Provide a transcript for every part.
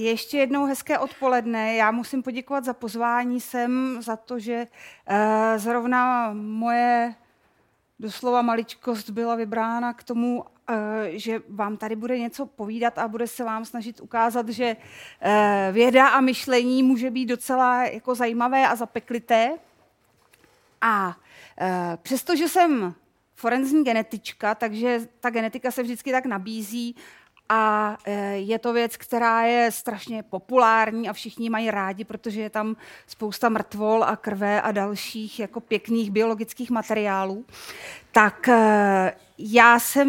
Ještě jednou hezké odpoledne. Já musím poděkovat za pozvání sem, za to, že uh, zrovna moje doslova maličkost byla vybrána k tomu, uh, že vám tady bude něco povídat a bude se vám snažit ukázat, že uh, věda a myšlení může být docela jako zajímavé a zapeklité. A přestože jsem forenzní genetička, takže ta genetika se vždycky tak nabízí a e, je to věc, která je strašně populární a všichni mají rádi, protože je tam spousta mrtvol a krve a dalších jako pěkných biologických materiálů. Tak e, já jsem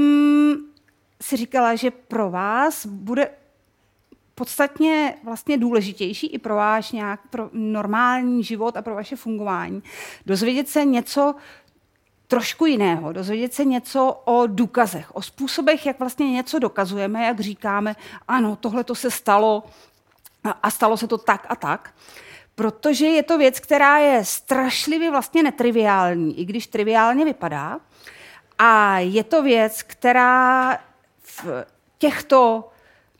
si říkala, že pro vás bude podstatně vlastně důležitější i pro váš nějak pro normální život a pro vaše fungování. Dozvědět se něco trošku jiného, dozvědět se něco o důkazech, o způsobech, jak vlastně něco dokazujeme, jak říkáme, ano, tohle to se stalo a stalo se to tak a tak. Protože je to věc, která je strašlivě vlastně netriviální, i když triviálně vypadá. A je to věc, která v těchto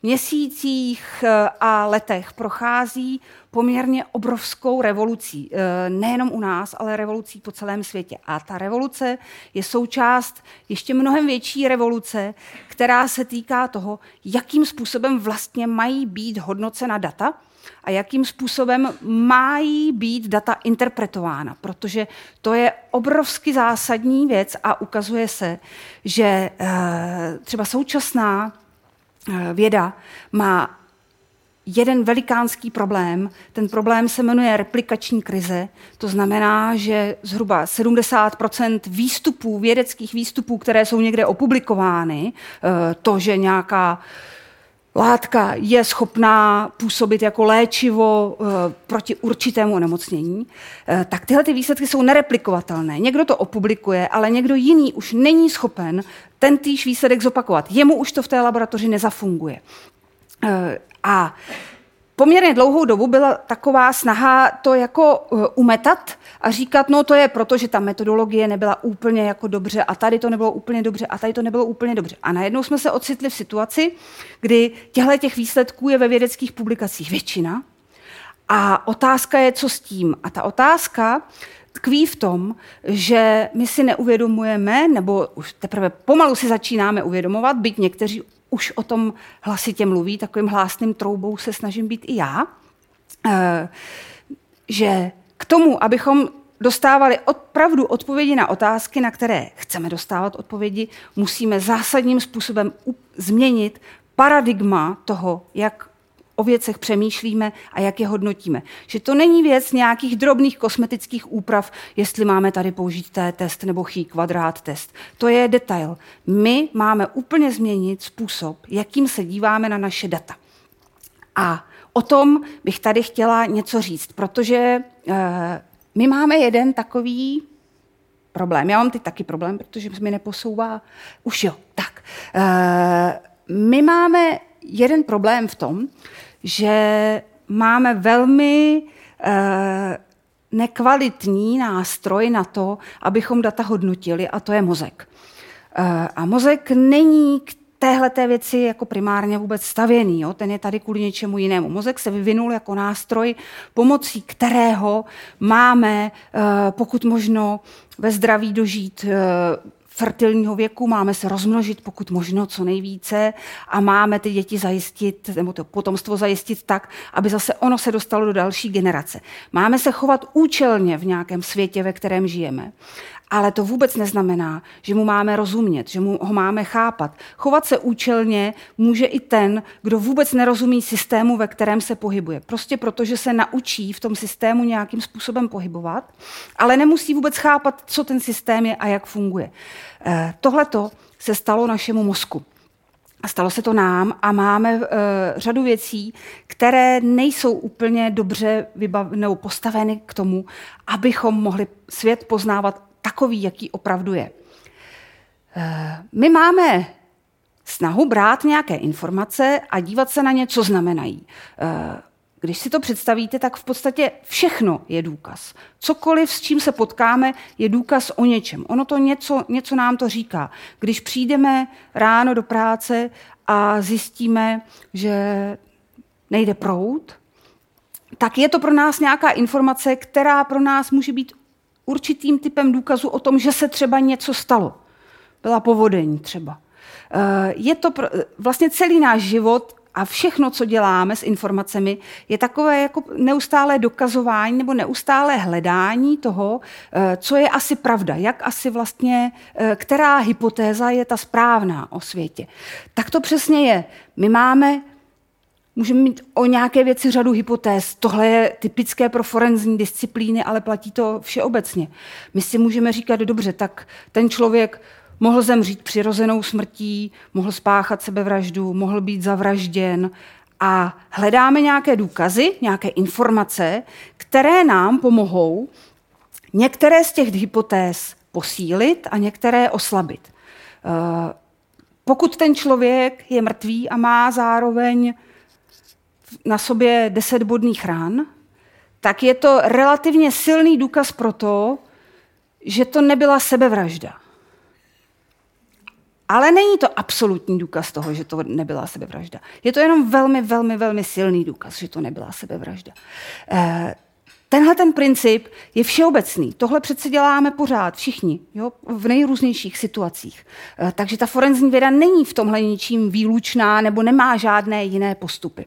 měsících eh, a letech prochází poměrně obrovskou revolucí. Eh, nejenom u nás, ale revolucí po celém světě. A ta revoluce je součást ještě mnohem větší revoluce, která se týká toho, jakým způsobem vlastně mají být hodnocena data a jakým způsobem mají být data interpretována, protože to je obrovsky zásadní věc a ukazuje se, že eh, třeba současná věda má jeden velikánský problém. Ten problém se jmenuje replikační krize. To znamená, že zhruba 70% výstupů, vědeckých výstupů, které jsou někde opublikovány, eh, to, že nějaká látka je schopná působit jako léčivo e, proti určitému onemocnění, tak tyhle ty výsledky jsou nereplikovatelné. Někdo to opublikuje, ale někdo jiný už není schopen ten týž výsledek zopakovat. Jemu už to v té laboratoři nezafunguje. E, a poměrně dlouhou dobu byla taková snaha to jako umetat a říkat, no to je proto, že ta metodologie nebyla úplně jako dobře a tady to nebylo úplně dobře a tady to nebylo úplně dobře. A najednou jsme se ocitli v situaci, kdy těchto těch výsledků je ve vědeckých publikacích většina a otázka je, co s tím. A ta otázka tkví v tom, že my si neuvědomujeme, nebo už teprve pomalu si začínáme uvědomovat, byť někteří už o tom hlasitě mluví, takovým hlásným troubou se snažím být i já, eh, že k tomu, abychom dostávali opravdu odpovědi na otázky, na které chceme dostávat odpovědi, musíme zásadním způsobem změnit paradigma toho, jak o věcech přemýšlíme a jak je hodnotíme. Že to není věc nějakých drobných kosmetických úprav, jestli máme tady použít T test nebo chý kvadrát test. To je detail. My máme úplně změnit způsob, jakým se díváme na naše data. A o tom bych tady chtěla něco říct, protože eh, my máme jeden takový problém. Já mám teď taky problém, protože mi neposouvá. Už jo, tak. Eh, my máme jeden problém v tom, že máme velmi eh, nekvalitní nástroj na to, abychom data hodnotili, a to je mozek. A mozek není k téhle té věci jako primárně vůbec stavěný. Jo? Ten je tady kvůli něčemu jinému. Mozek se vyvinul jako nástroj, pomocí kterého máme, eh, pokud možno, ve zdraví dožít eh, fertilního věku, máme se rozmnožit pokud možno co nejvíce a máme ty děti zajistit, nebo to potomstvo zajistit tak, aby zase ono se dostalo do další generace. Máme se chovat účelně v nějakém světě, ve kterém žijeme. Ale to vůbec neznamená, že mu máme rozumět, že mu ho máme chápat. Chovat se účelně může i ten, kdo vůbec nerozumí systému, ve kterém se pohybuje. Prostě proto, že se naučí v tom systému nějakým způsobem pohybovat, ale nemusí vůbec chápat, co ten systém je a jak funguje. Eh, Tohle se stalo našemu mozku. A stalo se to nám a máme uh, řadu věcí, které nejsou úplně dobře vybav- nebo postaveny k tomu, abychom mohli svět poznávat takový, jaký opravdu je. Eh, my máme snahu brát nějaké informace a dívat se na ně, co znamenají. Eh, když si to představíte, tak v podstatě všechno je důkaz. Cokoliv, s čím se potkáme, je důkaz o něčem. Ono to něco, něco nám to říká. Když přijdeme ráno do práce a zjistíme, že nejde prout, tak je to pro nás nějaká informace, která pro nás může být určitým typem důkazu o tom, že se třeba něco stalo. Byla povodení třeba. Eh, je to vlastně celý náš život a všechno, co děláme s informacemi, je takové jako neustálé dokazování nebo neustálé hledání toho, eh, co je asi pravda, jak asi vlastně, eh, která hypotéza je ta správná o světě. Tak to přesně je. My máme Můžeme mít o nějaké věci řadu hypotéz. Tohle je typické pro forenzní disciplíny, ale platí to všeobecně. My si můžeme říkat, dobře, tak ten člověk mohl zemřít přirozenou smrtí, mohl spáchat sebevraždu, mohl být zavražděn a hledáme nějaké důkazy, nějaké informace, které nám pomohou některé z těch hypotéz posílit a některé oslabit. Eh, pokud ten člověk je mrtvý a má zároveň na sobě deset bodných rán, tak je to relativně silný důkaz pro to, že to nebyla sebevražda. Ale není to absolutní důkaz toho, že to nebyla sebevražda. Je to jenom velmi, velmi, velmi silný důkaz, že to nebyla sebevražda. Eh, tenhle ten princip je všeobecný. Tohle přece děláme pořád, všichni, jo, v nejrůznějších situacích. Eh, takže ta forenzní věda není v tomhle ničím výlučná nebo nemá žádné jiné postupy.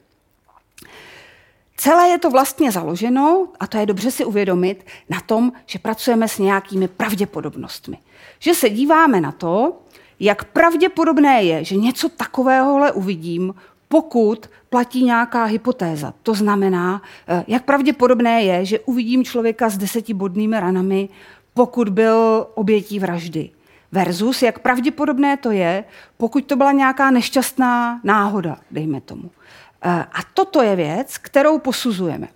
Celé je to vlastně založeno, a to je dobře si uvědomit, na tom, že pracujeme s nějakými pravděpodobnostmi. Že se díváme na to, jak pravděpodobné je, že něco takovéhohle uvidím, pokud platí nějaká hypotéza. To znamená, eh, jak pravděpodobné je, že uvidím člověka s desetibodnými ranami, pokud byl obětí vraždy. Versus, jak pravděpodobné to je, pokud to byla nějaká nešťastná náhoda, dejme tomu. Eh, a toto je věc, kterou posuzujeme.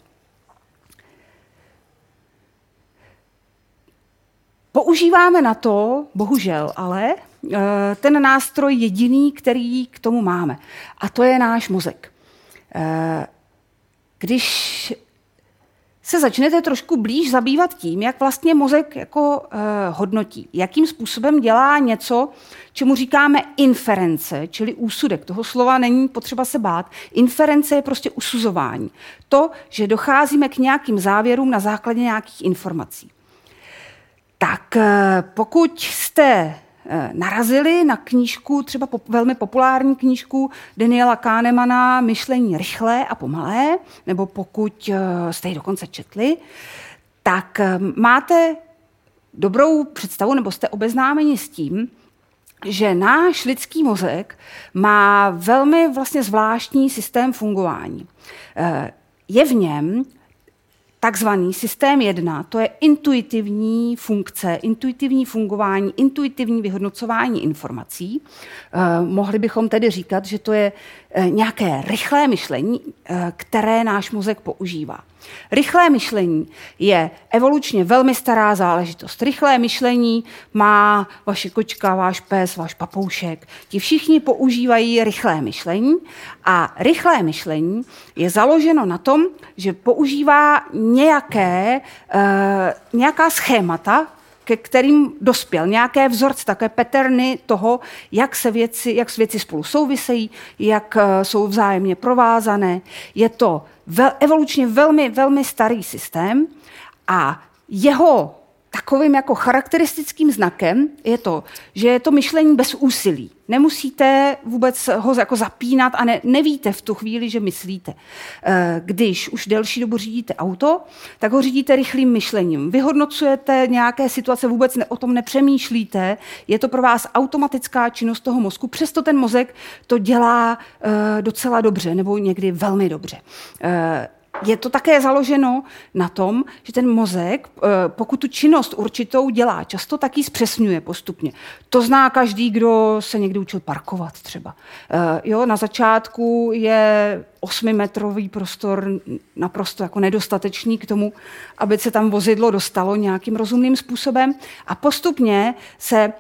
Používáme na to, bohužel ale, eh, ten nástroj jediný, který k tomu máme. A to je náš mozek. Eh, když se začnete trošku blíž zabývat tím, jak vlastně mozek jako uh, hodnotí, jakým způsobem dělá něco, čemu říkáme inference, čili úsudek. Toho slova není potřeba se bát. Inference je prostě usuzování. To, že docházíme k nějakým závěrům na základě nějakých informací. Tak uh, pokud jste narazili na knížku, třeba po, velmi populární knížku Daniela Kahnemana Myšlení rychlé a pomalé, nebo pokud eh, jste ji dokonce četli, tak eh, máte dobrou představu, nebo jste obeznámeni s tím, že náš lidský mozek má velmi vlastně zvláštní systém fungování. Je v něm takzvaný systém 1, to je intuitivní funkce, intuitivní fungování, intuitivní vyhodnocování informací. Eh, mohli bychom tedy říkat, že to je nějaké rychlé myšlení, eh, které náš mozek používá. Rychlé myšlení je evolučně velmi stará záležitost. Rychlé myšlení má vaše kočka, váš pes, váš papoušek. Ti všichni používají rychlé myšlení a rychlé myšlení je založeno na tom, že používá nějaké, uh, nějaká schémata, ke kterým dospěl. Nějaké vzorce, také peterny toho, jak se věci, jak věci spolu souvisejí, jak uh, jsou vzájemně provázané. Je to evolučně velmi, velmi starý systém a jeho takovým jako charakteristickým znakem je to, že je to myšlení bez úsilí. Nemusíte vůbec ho jako zapínat a ne, nevíte v tu chvíli, že myslíte. Eh, když už delší dobu řídíte auto, tak ho řídíte rychlým myšlením. Vyhodnocujete nějaké situace, vůbec ne, o tom nepřemýšlíte. Je to pro vás automatická činnost toho mozku, přesto ten mozek to dělá uh, docela dobře, nebo někdy velmi dobře. Je to také založeno na tom, že ten mozek, eh, pokud tu činnost určitou dělá často, tak ji zpřesňuje postupně. To zná každý, kdo se někdy učil parkovat třeba. Eh, jo, na začátku je osmimetrový prostor naprosto jako nedostatečný k tomu, aby se tam vozidlo dostalo nějakým rozumným způsobem a postupně se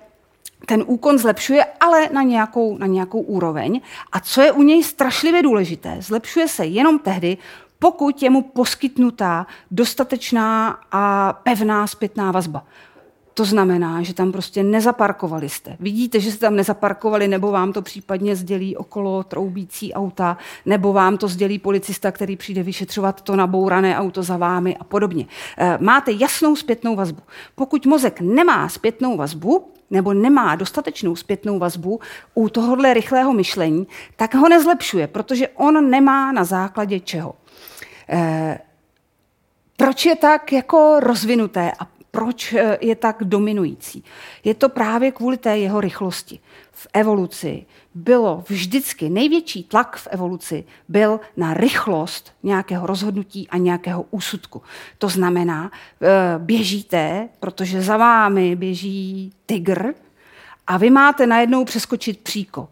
ten úkon zlepšuje, ale na nějakou, na nějakou úroveň. A co je u něj strašlivě důležité, zlepšuje se jenom tehdy, pokud je mu poskytnutá dostatečná a pevná zpětná vazba. To znamená, že tam prostě nezaparkovali jste. Vidíte, že jste tam nezaparkovali, nebo vám to případně sdělí okolo troubící auta, nebo vám to sdělí policista, který přijde vyšetřovat to nabourané auto za vámi a podobně. Eh, máte jasnou zpětnou vazbu. Pokud mozek nemá zpětnou vazbu, nebo nemá dostatečnou zpětnou vazbu u tohohle rychlého myšlení, tak ho nezlepšuje, protože on nemá na základě čeho. Eh, proč je tak jako rozvinuté a proč eh, je tak dominující? Je to právě kvůli té jeho rychlosti. V evoluci bylo vždycky největší tlak v evoluci byl na rychlost nějakého rozhodnutí a nějakého úsudku. To znamená, eh, běžíte, protože za vámi běží tygr a vy máte najednou přeskočit příkop.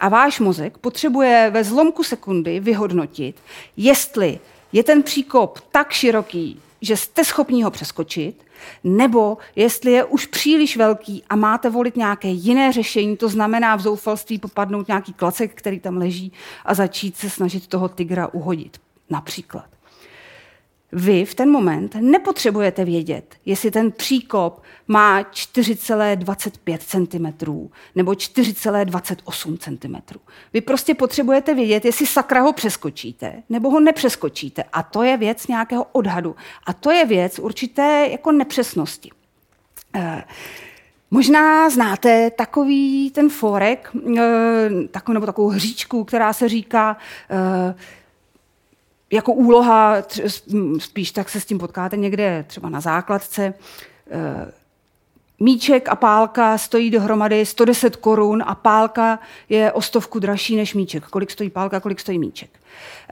A váš mozek potřebuje ve zlomku sekundy vyhodnotit, jestli je ten příkop tak široký, že jste schopni ho přeskočit, nebo jestli je už příliš velký a máte volit nějaké jiné řešení, to znamená v zoufalství popadnout nějaký klacek, který tam leží a začít se snažit toho tygra uhodit. Například. Vy v ten moment nepotřebujete vědět, jestli ten příkop má 4,25 cm nebo 4,28 cm. Vy prostě potřebujete vědět, jestli sakra ho přeskočíte nebo ho nepřeskočíte. A to je věc nějakého odhadu. A to je věc určité jako nepřesnosti. Eh, možná znáte takový ten forek, eh, takovou, nebo takovou hříčku, která se říká eh, jako úloha, spíš tak se s tím potkáte někde třeba na základce, eh, Míček a pálka stojí dohromady 110 korun a pálka je o stovku dražší než míček. Kolik stojí pálka, kolik stojí míček.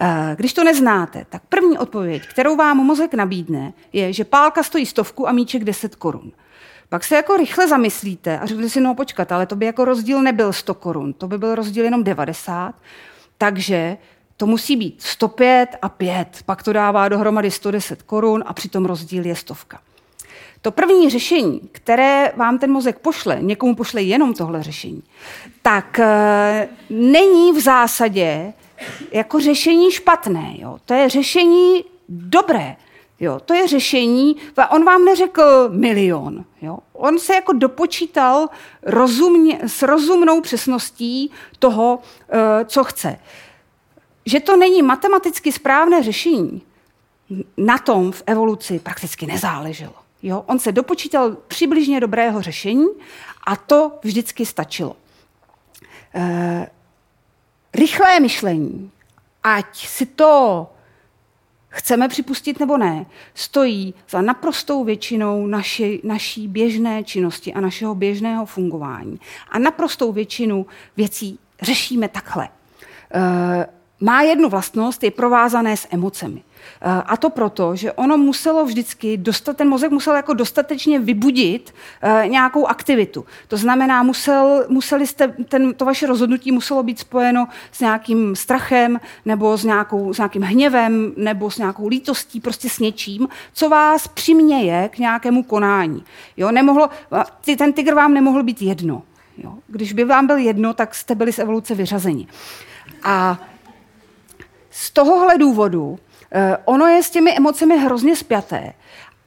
Eh, když to neznáte, tak první odpověď, kterou vám mozek nabídne, je, že pálka stojí stovku a míček 10 korun. Pak se jako rychle zamyslíte a řeknete si, no počkat, ale to by jako rozdíl nebyl 100 korun, to by byl rozdíl jenom 90, takže to musí být 105 a 5, pak to dává dohromady 110 korun a přitom rozdíl je stovka. To první řešení, které vám ten mozek pošle, někomu pošle jenom tohle řešení, tak e, není v zásadě jako řešení špatné. Jo? To je řešení dobré. Jo, to je řešení, on vám neřekl milion. Jo. On se jako dopočítal rozumně, s rozumnou přesností toho, e, co chce že to není matematicky správné řešení, na tom v evoluci prakticky nezáleželo. Jo? On se dopočítal přibližně dobrého řešení a to vždycky stačilo. E, rychlé myšlení, ať si to chceme připustit nebo ne, stojí za naprostou většinou naši, naší běžné činnosti a našeho běžného fungování. A naprostou většinu věcí řešíme takhle. E, má jednu vlastnost, je provázané s emocemi. Eh, a to proto, že ono muselo vždycky, dostat, ten mozek musel jako dostatečně vybudit uh, nějakou aktivitu. To znamená, musel, museli jste, ten, to vaše rozhodnutí muselo být spojeno s nějakým strachem, nebo s, nějakou, s nějakým hněvem, nebo s nějakou lítostí, prostě s něčím, co vás přiměje k nějakému konání. Jo, nemohlo, ten tygr vám nemohl být jedno. Jo. Když by vám byl jedno, tak jste byli z evoluce vyřazeni. A z tohohle důvodu eh, ono je s těmi emocemi hrozně spjaté.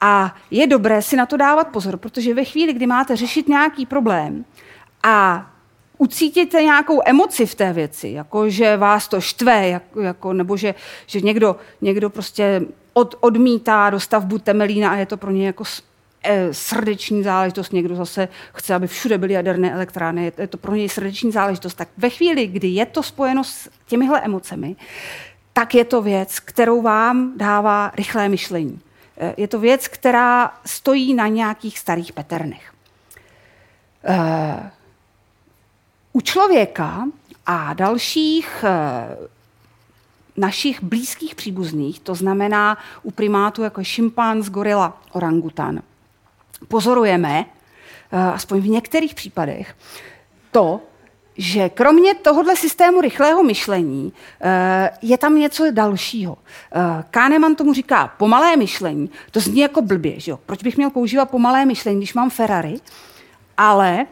A je dobré si na to dávat pozor, protože ve chvíli, kdy máte řešit nějaký problém a ucítíte nějakou emoci v té věci, jako že vás to štve, jako, jako, nebo že, že někdo, někdo prostě od, odmítá dostavbu temelína a je to pro ně jako e, srdeční záležitost, někdo zase chce, aby všude byly jaderné elektrárny, je to pro něj srdeční záležitost. Tak ve chvíli, kdy je to spojeno s těmihle emocemi, tak je to věc, kterou vám dává rychlé myšlení. E, je to věc, která stojí na nějakých starých peternech. E, u člověka a dalších našich blízkých příbuzných, to znamená u primátů jako šimpanz, gorila, orangutan, pozorujeme, eh, aspoň v některých případech, to, že kromě tohohle systému rychlého myšlení eh, je tam něco dalšího. Eh, Kahneman tomu říká pomalé myšlení. To zní jako blbě, že jo? Proč bych měl používat pomalé myšlení, když mám Ferrari? Ale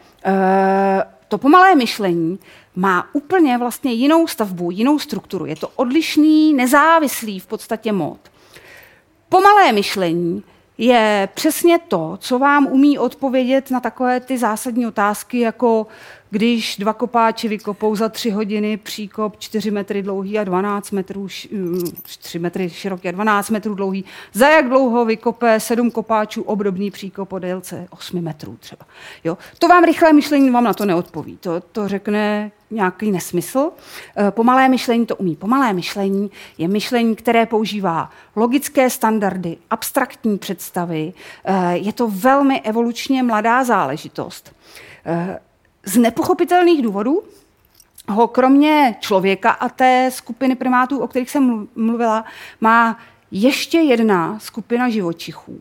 to pomalé myšlení má úplně vlastně jinou stavbu, jinou strukturu. Je to odlišný, nezávislý v podstatě mod. Pomalé myšlení je přesně to, co vám umí odpovědět na takové ty zásadní otázky, jako když dva kopáči vykopou za tři hodiny příkop 4 metry dlouhý a 12 metrů, 3 metry široký a 12 metrů dlouhý, za jak dlouho vykope sedm kopáčů obdobný příkop o délce 8 metrů třeba. Jo? To vám rychlé myšlení vám na to neodpoví. To, to řekne nějaký nesmysl. Eh, pomalé myšlení to umí. Pomalé myšlení je myšlení, které používá logické standardy, abstraktní představy. Eh, je to velmi evolučně mladá záležitost. Z nepochopitelných důvodů ho kromě člověka a té skupiny primátů, o kterých jsem mluvila, má ještě jedna skupina živočichů.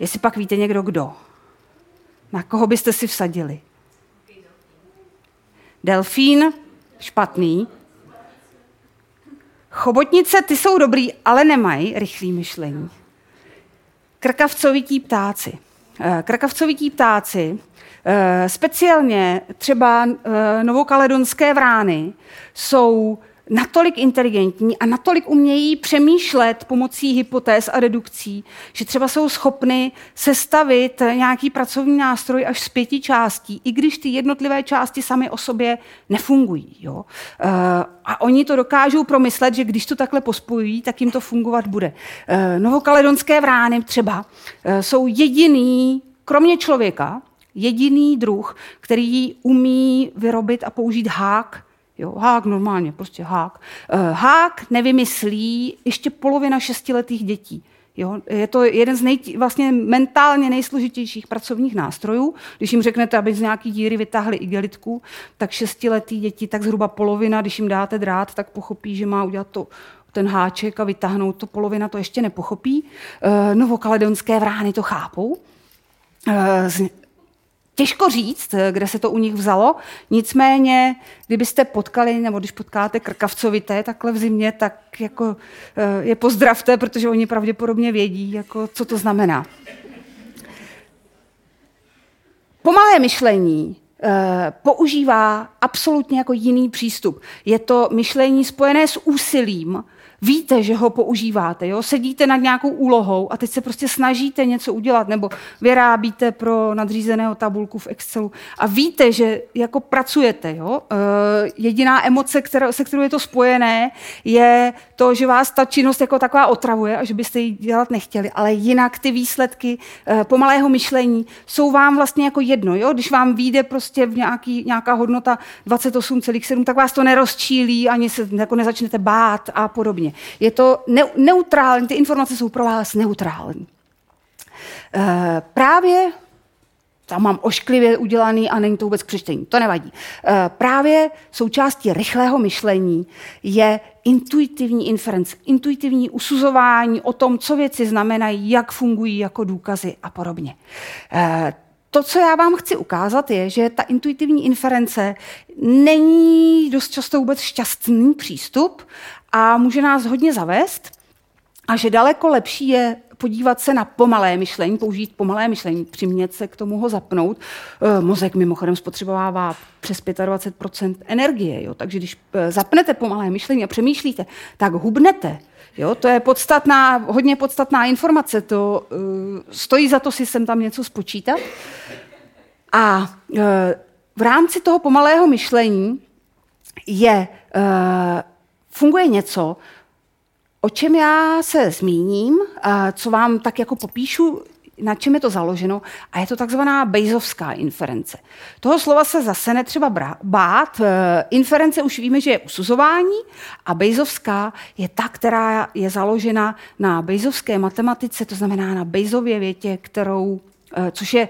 Jestli pak víte někdo kdo. Na koho byste si vsadili? Delfín, špatný. Chobotnice, ty jsou dobrý, ale nemají rychlý myšlení. Krkavcovití ptáci. Eh, krkavcovití ptáci speciálně třeba eh, novokaledonské vrány jsou natolik inteligentní a natolik umějí přemýšlet pomocí hypotéz a redukcí, že třeba jsou schopny sestavit nějaký pracovní nástroj až z pěti částí, i když ty jednotlivé části sami o sobě nefungují. Jo? Eh, a oni to dokážou promyslet, že když to takhle pospojují, tak jim to fungovat bude. Novokaledonské vrány třeba jsou jediný, kromě člověka, jediný druh, který umí vyrobit a použít hák, Jo, hák normálně, prostě hák. Uh, hák nevymyslí ještě polovina šestiletých dětí. Jo, je to jeden z nej, vlastně mentálně nejsložitějších pracovních nástrojů. Když jim řeknete, aby z nějaký díry vytáhli igelitku, tak šestiletý děti, tak zhruba polovina, když jim dáte drát, tak pochopí, že má udělat to ten háček a vytáhnout to, polovina to ještě nepochopí. Uh, novokaledonské vrány to chápou. Těžko říct, eh, kde se to u nich vzalo, nicméně, kdybyste potkali, nebo když potkáte krkavcovité takhle v zimě, tak jako eh, je pozdravte, protože oni pravděpodobně vědí, jako, co to znamená. Pomalé myšlení eh, používá absolutně jako jiný přístup. Je to myšlení spojené s úsilím, víte, že ho používáte, jo? sedíte nad nějakou úlohou a teď se prostě snažíte něco udělat nebo vyrábíte pro nadřízeného tabulku v Excelu a víte, že jako pracujete. Jo? E, jediná emoce, která, se kterou je to spojené, je to, že vás ta činnost jako taková otravuje a že byste ji dělat nechtěli, ale jinak ty výsledky e, pomalého myšlení jsou vám vlastně jako jedno. Jo? Když vám vyjde prostě v nějaký, nějaká hodnota 28,7, tak vás to nerozčílí, ani se jako nezačnete bát a podobně podobně. Je to ne, neutrální, ty informace jsou pro vás neutrální. E, právě tam mám ošklivě udělaný a není to vůbec k přečtení. To nevadí. E, právě součástí rychlého myšlení je intuitivní inference, intuitivní usuzování o tom, co věci znamenají, jak fungují jako důkazy a podobně. E, to, co já vám chci ukázat, je, že ta intuitivní inference není dost často vůbec šťastný přístup a může nás hodně zavést a že daleko lepší je podívat se na pomalé myšlení, použít pomalé myšlení, přimět se k tomu ho zapnout. E, mozek mimochodem spotřebovává přes 25% energie, jo? takže když e, zapnete pomalé myšlení a přemýšlíte, tak hubnete. Jo? To je podstatná, hodně podstatná informace, to uh, stojí za to si sem tam něco spočítat. A uh, v rámci toho pomalého myšlení je uh, funguje něco, o čem já se zmíním, co vám tak jako popíšu, na čem je to založeno a je to takzvaná Bejzovská inference. Toho slova se zase netřeba bát. Eh, inference už víme, že je usuzování a Bejzovská je ta, která je založena na Bejzovské matematice, to znamená na Bejzově větě, kterou eh, což je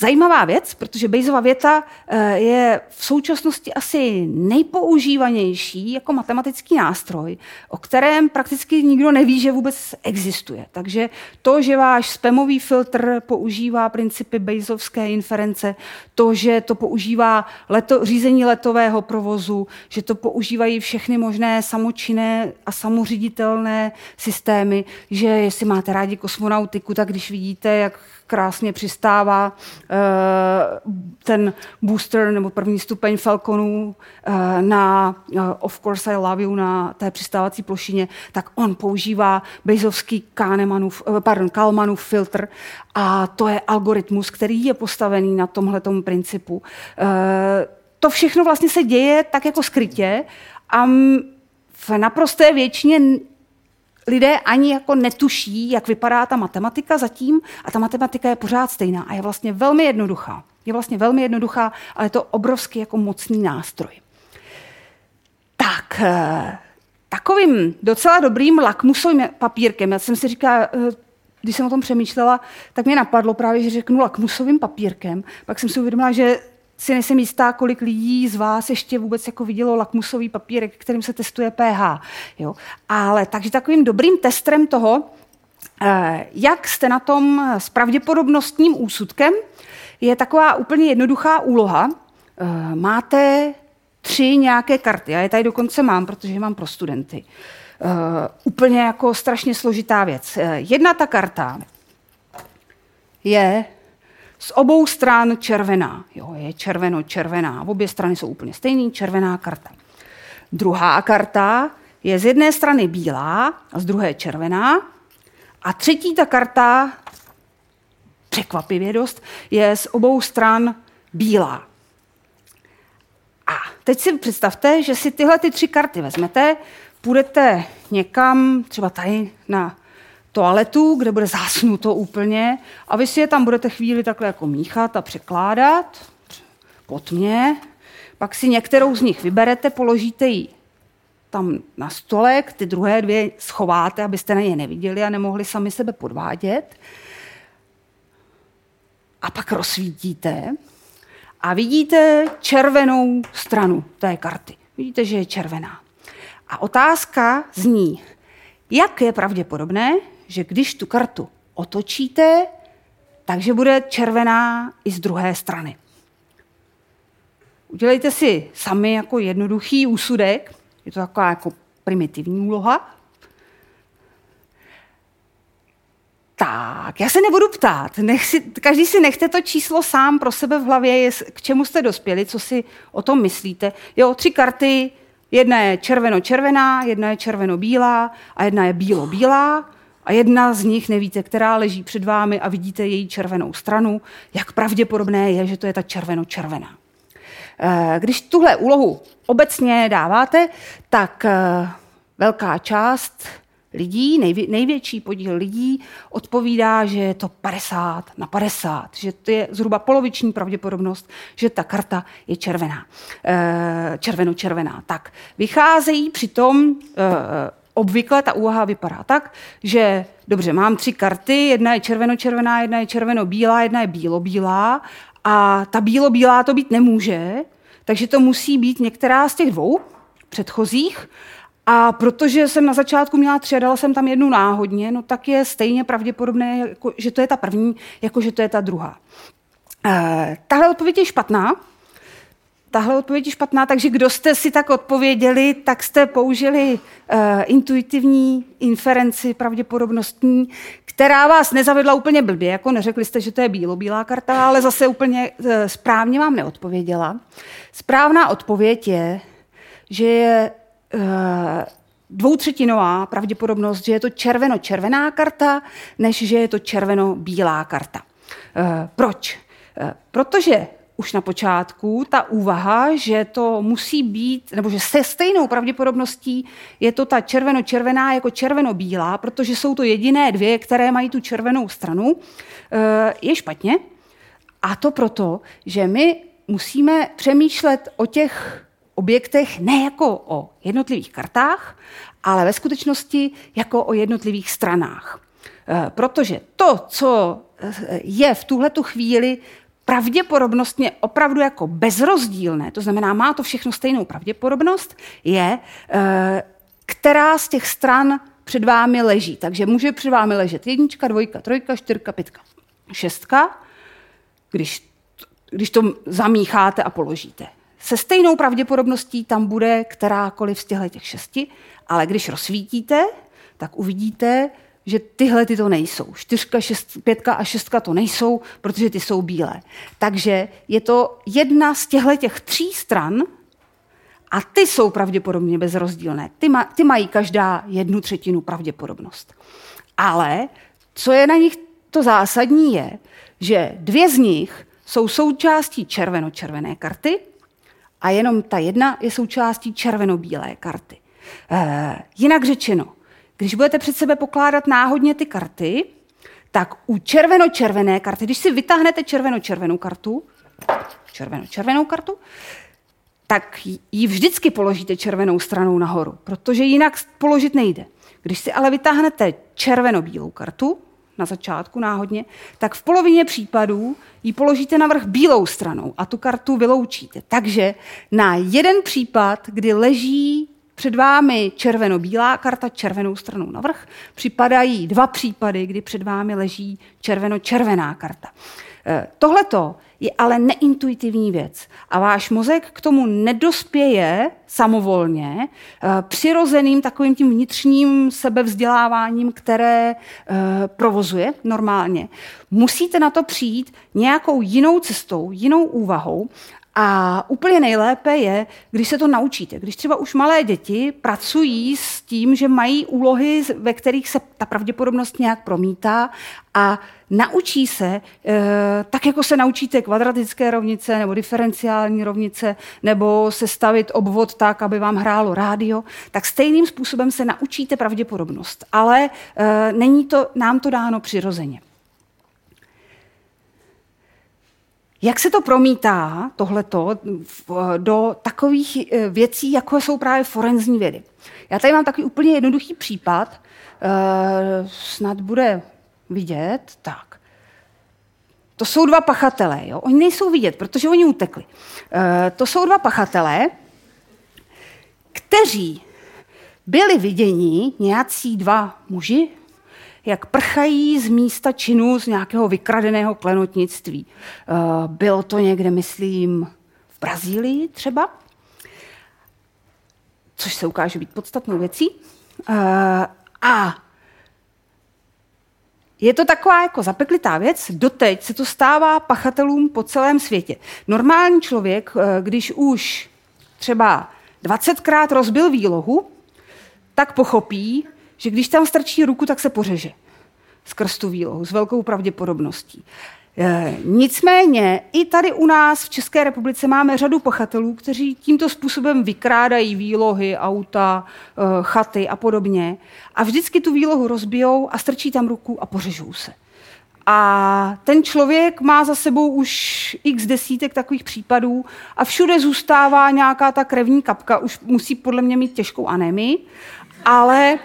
Zajímavá věc, protože Bayesova věta eh, je v současnosti asi nejpoužívanější jako matematický nástroj, o kterém prakticky nikdo neví, že vůbec existuje. Takže to, že váš spamový filtr používá principy Bayesovské inference, to, že to používá leto, řízení letového provozu, že to používají všechny možné samočinné a samořiditelné systémy, že jestli máte rádi kosmonautiku, tak když vidíte, jak krásně přistává eh, ten booster nebo první stupeň Falconů eh, na eh, Of Course I Love You na té přistávací plošině, tak on používá Bezovský Kahnemanův, pardon, Kalmanův filtr a to je algoritmus, který je postavený na tomhletom principu. To všechno vlastně se děje tak jako skrytě a v naprosté většině lidé ani jako netuší, jak vypadá ta matematika zatím a ta matematika je pořád stejná a je vlastně velmi jednoduchá. Je vlastně velmi jednoduchá, ale je to obrovský jako mocný nástroj. Tak, eh, takovým docela dobrým lakmusovým papírkem, já jsem si říkala, eh, když jsem o tom přemýšlela, tak mě napadlo právě, že řeknu lakmusovým papírkem. Pak jsem si uvědomila, že si nejsem jistá, kolik lidí z vás ještě vůbec jako vidělo lakmusový papírek, kterým se testuje pH. Jo? Ale takže takovým dobrým testrem toho, eh, jak jste na tom s pravděpodobnostním úsudkem, je taková úplně jednoduchá úloha. Eh, máte tři nějaké karty, já je tady dokonce mám, protože je mám pro studenty. Uh, úplně jako strašně složitá věc. Jedna ta karta je z obou stran červená. Jo, je červeno-červená. Obě strany jsou úplně stejný, červená karta. Druhá karta je z jedné strany bílá a z druhé červená. A třetí ta karta, překvapivě dost, je z obou stran bílá. A teď si představte, že si tyhle ty tři karty vezmete, půjdete někam, třeba tady na toaletu, kde bude zásnuto úplně a vy si je tam budete chvíli takhle jako míchat a překládat pod mě. Pak si některou z nich vyberete, položíte ji tam na stolek, ty druhé dvě schováte, abyste na ně neviděli a nemohli sami sebe podvádět. A pak rozsvítíte a vidíte červenou stranu té karty. Vidíte, že je červená. A otázka zní, jak je pravděpodobné, že když tu kartu otočíte, takže bude červená i z druhé strany. Udělejte si sami jako jednoduchý úsudek, je to taková jako primitivní úloha. Tak, já se nebudu ptát. Nech si, každý si nechte to číslo sám pro sebe v hlavě, k čemu jste dospěli, co si o tom myslíte. Jo, tři karty, jedna je červeno-červená, jedna je červeno-bílá a jedna je bílo-bílá a jedna z nich nevíte, která leží před vámi a vidíte její červenou stranu, jak pravděpodobné je, že to je ta červeno-červená. Eh, když tuhle úlohu obecně dáváte, tak eh, velká část lidí, největší podíl lidí odpovídá, že je to 50 na 50, že to je zhruba poloviční pravděpodobnost, že ta karta je červená, eh, červeno-červená. Tak vycházejí přitom obvykle ta úvaha vypadá tak, že dobře, mám tři karty, jedna je červeno-červená, jedna je červeno-bílá, jedna je bílo-bílá a ta bílo-bílá to být nemůže, takže to musí být některá z těch dvou předchozích a protože jsem na začátku měla tři a dala jsem tam jednu náhodně, no tak je stejně pravděpodobné, jako, že to je ta první, jako že to je ta druhá. E, tahle odpověď je špatná, tahle odpověď je špatná, takže kdo jste si tak odpověděli, tak jste použili uh, intuitivní inferenci pravděpodobnostní, která vás nezavedla úplně blbě, jako neřekli jste, že to je bílo-bílá karta, ale zase úplně uh, správně vám neodpověděla. Správná odpověď je, že je uh, dvoutřetinová pravděpodobnost, že je to červeno-červená karta, než že je to červeno-bílá karta. Proč? Protože už na počátku ta úvaha, že to musí být, nebo že se stejnou pravděpodobností je to ta červeno-červená jako červeno-bílá, protože jsou to jediné dvě, které mají tu červenou stranu, eh, je špatně. A to proto, že my musíme přemýšlet o těch objektech ne jako o jednotlivých kartách, ale ve skutečnosti jako o jednotlivých stranách. Eh, protože to, co eh, je v tuhletu chvíli pravděpodobnostně opravdu jako bezrozdílné, to znamená, má to všechno stejnou pravděpodobnost, je, eh, která z těch stran před vámi leží. Takže může před vámi ležet jednička, dvojka, trojka, čtyřka, pětka, šestka, když, když to zamícháte a položíte. Se stejnou pravděpodobností tam bude kterákoliv z těchto těch šesti, ale když rozsvítíte, tak uvidíte, že tyhle ty to nejsou. Čtyřka, šest, pětka a šestka to nejsou, protože ty jsou bílé. Takže je to jedna z těchto těch tří stran a ty jsou pravděpodobně bezrozdílné. Ty, ma, ty mají každá jednu třetinu pravděpodobnost. Ale co je na nich to zásadní je, že dvě z nich jsou součástí červeno-červené karty a jenom ta jedna je součástí červeno-bílé karty. E, jinak řečeno, když budete před sebe pokládat náhodně ty karty, tak u červeno-červené karty, když si vytáhnete červeno-červenou kartu, červeno-červenou kartu, tak ji vždycky položíte červenou stranou nahoru, protože jinak položit nejde. Když si ale vytáhnete červeno-bílou kartu, na začátku náhodně, tak v polovině případů ji položíte na vrch bílou stranou a tu kartu vyloučíte. Takže na jeden případ, kdy leží před vámi červeno-bílá karta červenou stranou navrh, připadají dva případy, kdy před vámi leží červeno-červená karta. Eh, tohleto je ale neintuitivní věc a váš mozek k tomu nedospěje samovolně eh, přirozeným takovým tím vnitřním sebevzděláváním, které eh, provozuje normálně. Musíte na to přijít nějakou jinou cestou, jinou úvahou a úplně nejlépe je, když se to naučíte. Když třeba už malé děti pracují s tím, že mají úlohy, ve kterých se ta pravděpodobnost nějak promítá a naučí se, eh, tak jako se naučíte kvadratické rovnice nebo diferenciální rovnice, nebo se stavit obvod tak, aby vám hrálo rádio, tak stejným způsobem se naučíte pravděpodobnost. Ale eh, není to, nám to dáno přirozeně. Jak se to promítá, tohleto, do takových eh, věcí, jako jsou právě forenzní vědy? Já tady mám takový úplně jednoduchý případ, eh, snad bude vidět, tak. To jsou dva pachatelé, jo? Oni nejsou vidět, protože oni utekli. Eh, to jsou dva pachatelé, kteří byli viděni nějací dva muži, jak prchají z místa činu z nějakého vykradeného klenotnictví. Eh, bylo to někde, myslím, v Brazílii třeba, což se ukáže být podstatnou věcí. Eh, a je to taková jako zapeklitá věc, doteď se to stává pachatelům po celém světě. Normální člověk, eh, když už třeba 20krát rozbil výlohu, tak pochopí, že když tam strčí ruku, tak se pořeže skrz tu výlohu s velkou pravděpodobností. E, nicméně i tady u nás v České republice máme řadu pachatelů, kteří tímto způsobem vykrádají výlohy, auta, e, chaty a podobně. A vždycky tu výlohu rozbijou a strčí tam ruku a pořežou se. A ten člověk má za sebou už x desítek takových případů a všude zůstává nějaká ta krevní kapka, už musí podle mě mít těžkou anémii, ale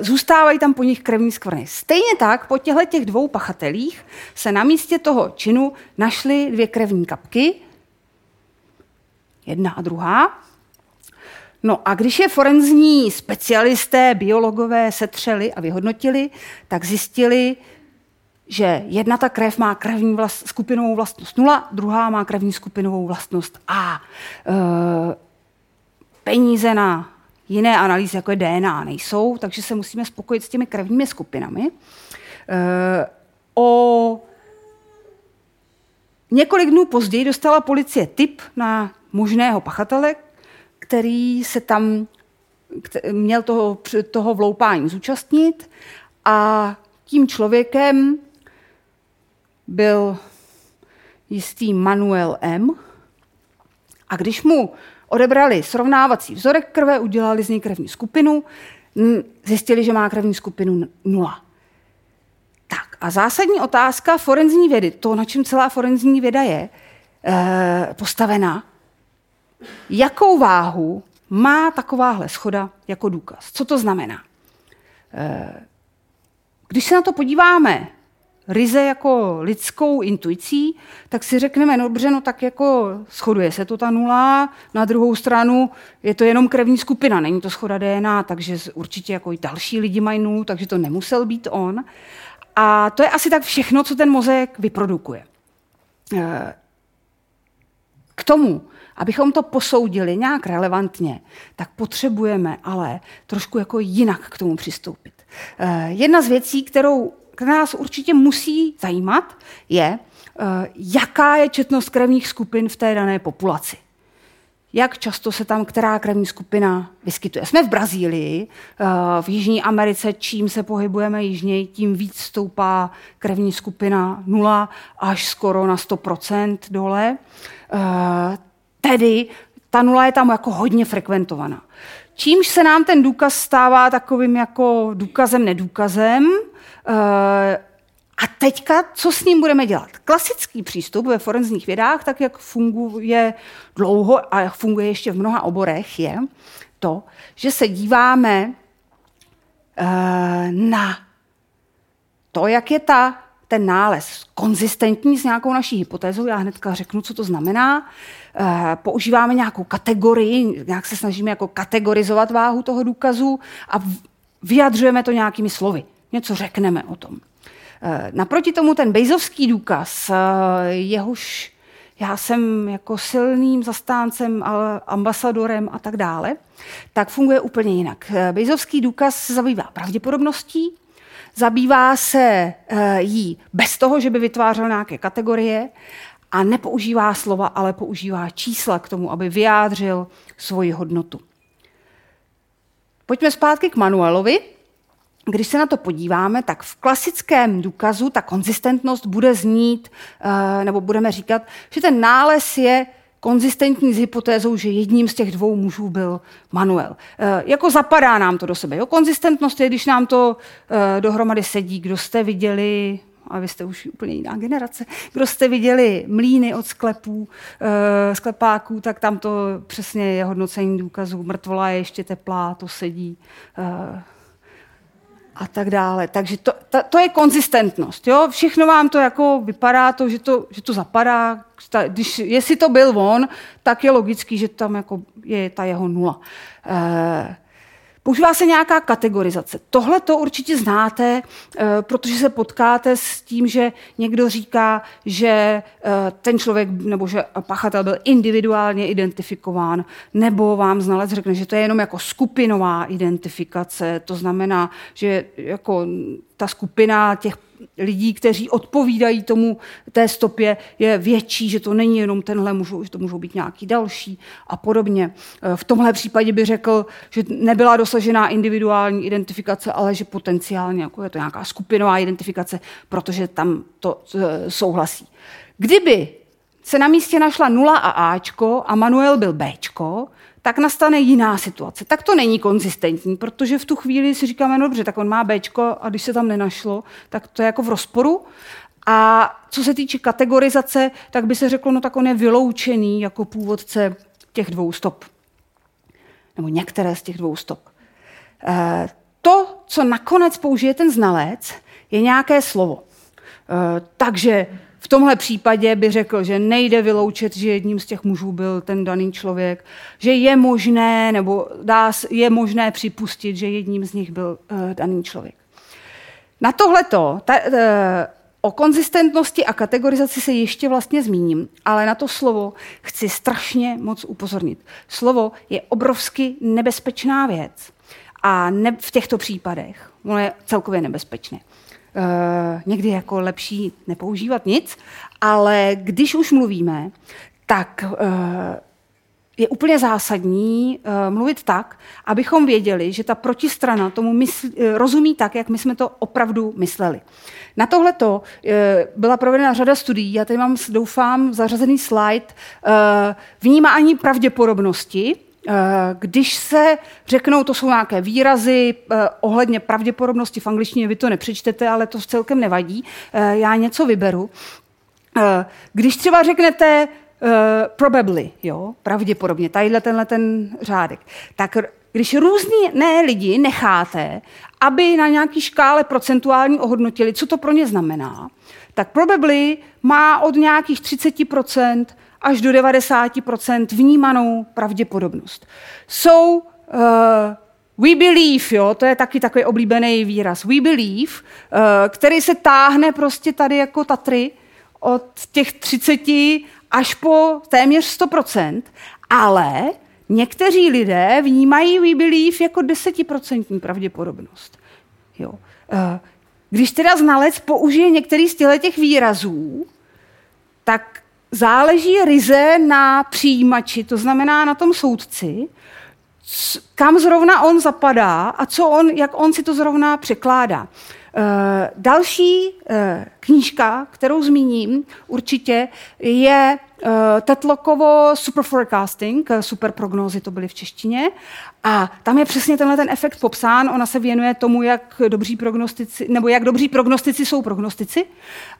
zůstávají tam po nich krevní skvrny. Stejně tak po těchto těch dvou pachatelích se na místě toho činu našly dvě krevní kapky, jedna a druhá. No a když je forenzní specialisté, biologové setřeli a vyhodnotili, tak zjistili, že jedna ta krev má krevní vlast, skupinovou vlastnost 0, druhá má krevní skupinovou vlastnost A. E, peníze na jiné analýzy, jako je DNA, nejsou, takže se musíme spokojit s těmi krevními skupinami. Eh, o několik dnů později dostala policie tip na možného pachatele, který se tam měl toho, toho vloupání zúčastnit a tím člověkem byl jistý Manuel M. A když mu odebrali srovnávací vzorek krve, udělali z něj krevní skupinu, zjistili, že má krevní skupinu nula. Tak a zásadní otázka forenzní vědy, to, na čem celá forenzní věda je e, postavená, jakou váhu má takováhle schoda jako důkaz. Co to znamená? E, když se na to podíváme ryze jako lidskou intuicí, tak si řekneme, no dobře, no tak jako shoduje se to ta nula, na druhou stranu je to jenom krevní skupina, není to schoda DNA, takže určitě jako i další lidi mají nulu, takže to nemusel být on. A to je asi tak všechno, co ten mozek vyprodukuje. Eh, k tomu, abychom to posoudili nějak relevantně, tak potřebujeme ale trošku jako jinak k tomu přistoupit. Eh, jedna z věcí, kterou která nás určitě musí zajímat, je, eh, jaká je četnost krevních skupin v té dané populaci. Jak často se tam která krevní skupina vyskytuje. Jsme v Brazílii, eh, v Jižní Americe, čím se pohybujeme jižněji, tím víc stoupá krevní skupina 0 až skoro na 100% dole. Eh, tedy ta nula je tam jako hodně frekventovaná. Čímž se nám ten důkaz stává takovým jako důkazem nedůkazem, a teďka, co s ním budeme dělat? Klasický přístup ve forenzních vědách, tak jak funguje dlouho a jak funguje ještě v mnoha oborech, je to, že se díváme eh, na to, jak je ta, ten nález konzistentní s nějakou naší hypotézou. Já hnedka řeknu, co to znamená. Eh, používáme nějakou kategorii, nějak se snažíme jako kategorizovat váhu toho důkazu a vyjadřujeme to nějakými slovy něco řekneme o tom. Eh, naproti tomu ten bejzovský důkaz, eh, jehož já jsem jako silným zastáncem, ambasadorem a tak dále, tak funguje úplně jinak. Eh, bejzovský důkaz se zabývá pravděpodobností, zabývá se jí bez toho, že by vytvářel nějaké kategorie a nepoužívá slova, ale používá čísla k tomu, aby vyjádřil svoji hodnotu. Pojďme zpátky k Manuelovi když se na to podíváme, tak v klasickém důkazu ta konzistentnost bude znít, eh, nebo budeme říkat, že ten nález je konzistentní s hypotézou, že jedním z těch dvou mužů byl Manuel. E, jako zapadá nám to do sebe. Jo? Konzistentnost je, když nám to e, dohromady sedí. Kdo jste viděli, a vy jste už úplně jiná generace, kdo jste viděli mlíny od sklepů, e, sklepáků, tak tam to přesně je hodnocení důkazů. Mrtvola je ještě teplá, to sedí. E, a tak dále. Takže to, to, to je konzistentnost. Jo? Všechno vám to jako vypadá, to, že, to, že to zapadá. Ta, když, jestli to byl on, tak je logický, že tam jako je ta jeho nula. E, Používá se nějaká kategorizace. Tohle to určitě znáte, eh, protože se potkáte s tím, že někdo říká, že eh, ten člověk nebo že pachatel byl individuálně identifikován, nebo vám znalec řekne, že to je jenom jako skupinová identifikace. To znamená, že jako ta skupina těch lidí, kteří odpovídají tomu té stopě, je větší, že to není jenom tenhle, můžou, že to můžou být nějaký další a podobně. V tomhle případě by řekl, že nebyla dosažená individuální identifikace, ale že potenciálně jako je to nějaká skupinová identifikace, protože tam to e, souhlasí. Kdyby se na místě našla nula a Ačko a Manuel byl Bčko, tak nastane jiná situace. Tak to není konzistentní, protože v tu chvíli si říkáme, no dobře, tak on má Bčko a když se tam nenašlo, tak to je jako v rozporu. A co se týče kategorizace, tak by se řeklo, no tak on je vyloučený jako původce těch dvou stop. Nebo některé z těch dvou stop. E, to, co nakonec použije ten znalec, je nějaké slovo. E, takže v tomhle případě by řekl, že nejde vyloučit, že jedním z těch mužů byl ten daný člověk, že je možné, nebo dá, je možné připustit, že jedním z nich byl uh, daný člověk. Na tohleto, ta, uh, o konzistentnosti a kategorizaci se ještě vlastně zmíním, ale na to slovo chci strašně moc upozornit. Slovo je obrovsky nebezpečná věc a ne, v těchto případech ono je celkově nebezpečné. Uh, někdy jako lepší nepoužívat nic, ale když už mluvíme, tak uh, je úplně zásadní uh, mluvit tak, abychom věděli, že ta protistrana tomu mysl, uh, rozumí tak, jak my jsme to opravdu mysleli. Na tohleto uh, byla provedena řada studií, já tady mám, doufám, zařazený slide, vnímání pravděpodobnosti, když se řeknou, to jsou nějaké výrazy ohledně pravděpodobnosti v angličtině, vy to nepřečtete, ale to celkem nevadí, já něco vyberu. Když třeba řeknete probably, jo, pravděpodobně, tadyhle tenhle ten řádek. Tak když různí ne lidi necháte, aby na nějaký škále procentuální ohodnotili, co to pro ně znamená, tak probably má od nějakých 30% až do 90% vnímanou pravděpodobnost. Jsou uh, We believe, jo, to je taky takový oblíbený výraz. We believe, uh, který se táhne prostě tady jako Tatry od těch 30 až po téměř 100%, ale někteří lidé vnímají we believe jako desetiprocentní pravděpodobnost. Jo. Eh, když teda znalec použije některý z těch výrazů, tak záleží ryze na přijímači, to znamená na tom soudci, kam zrovna on zapadá a co on, jak on si to zrovna překládá. Eh, další eh, knížka, kterou zmíním určitě, je uh, Tetlokovo Super Forecasting, super prognózy to byly v češtině. A tam je přesně tenhle ten efekt popsán. Ona se věnuje tomu, jak dobří prognostici, nebo jak dobří prognostici jsou prognostici.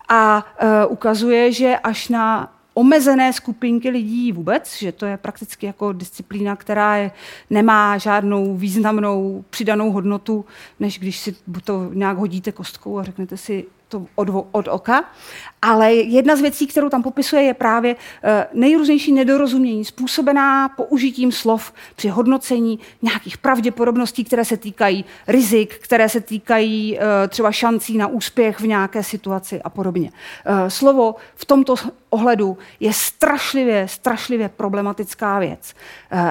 A ukazuje, že až na omezené skupinky lidí vůbec, že to je prakticky jako disciplína, která je, nemá žádnou významnou přidanou hodnotu, než když si to nějak hodíte kostkou a řeknete si, to od, od oka. Ale jedna z věcí, kterou tam popisuje, je právě eh, nejrůznější nedorozumění způsobená použitím slov při hodnocení nějakých pravděpodobností, které se týkají rizik, které se týkají eh, třeba šancí na úspěch v nějaké situaci a podobně. Eh, slovo v tomto ohledu je strašlivě, strašlivě problematická věc.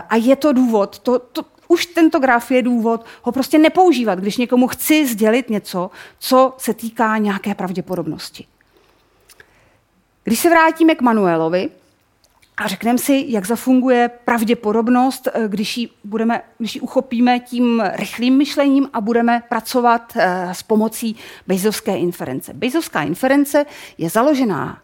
A je to důvod, to, to, už tento graf je důvod ho prostě nepoužívat, když někomu chci sdělit něco, co se týká nějaké pravděpodobnosti. Když se vrátíme k Manuelovi a řekneme si, jak zafunguje pravděpodobnost, eh, když ji, budeme, když ji uchopíme tím rychlým myšlením a budeme pracovat eh, s pomocí Bejzovské inference. Bejzovská inference je založená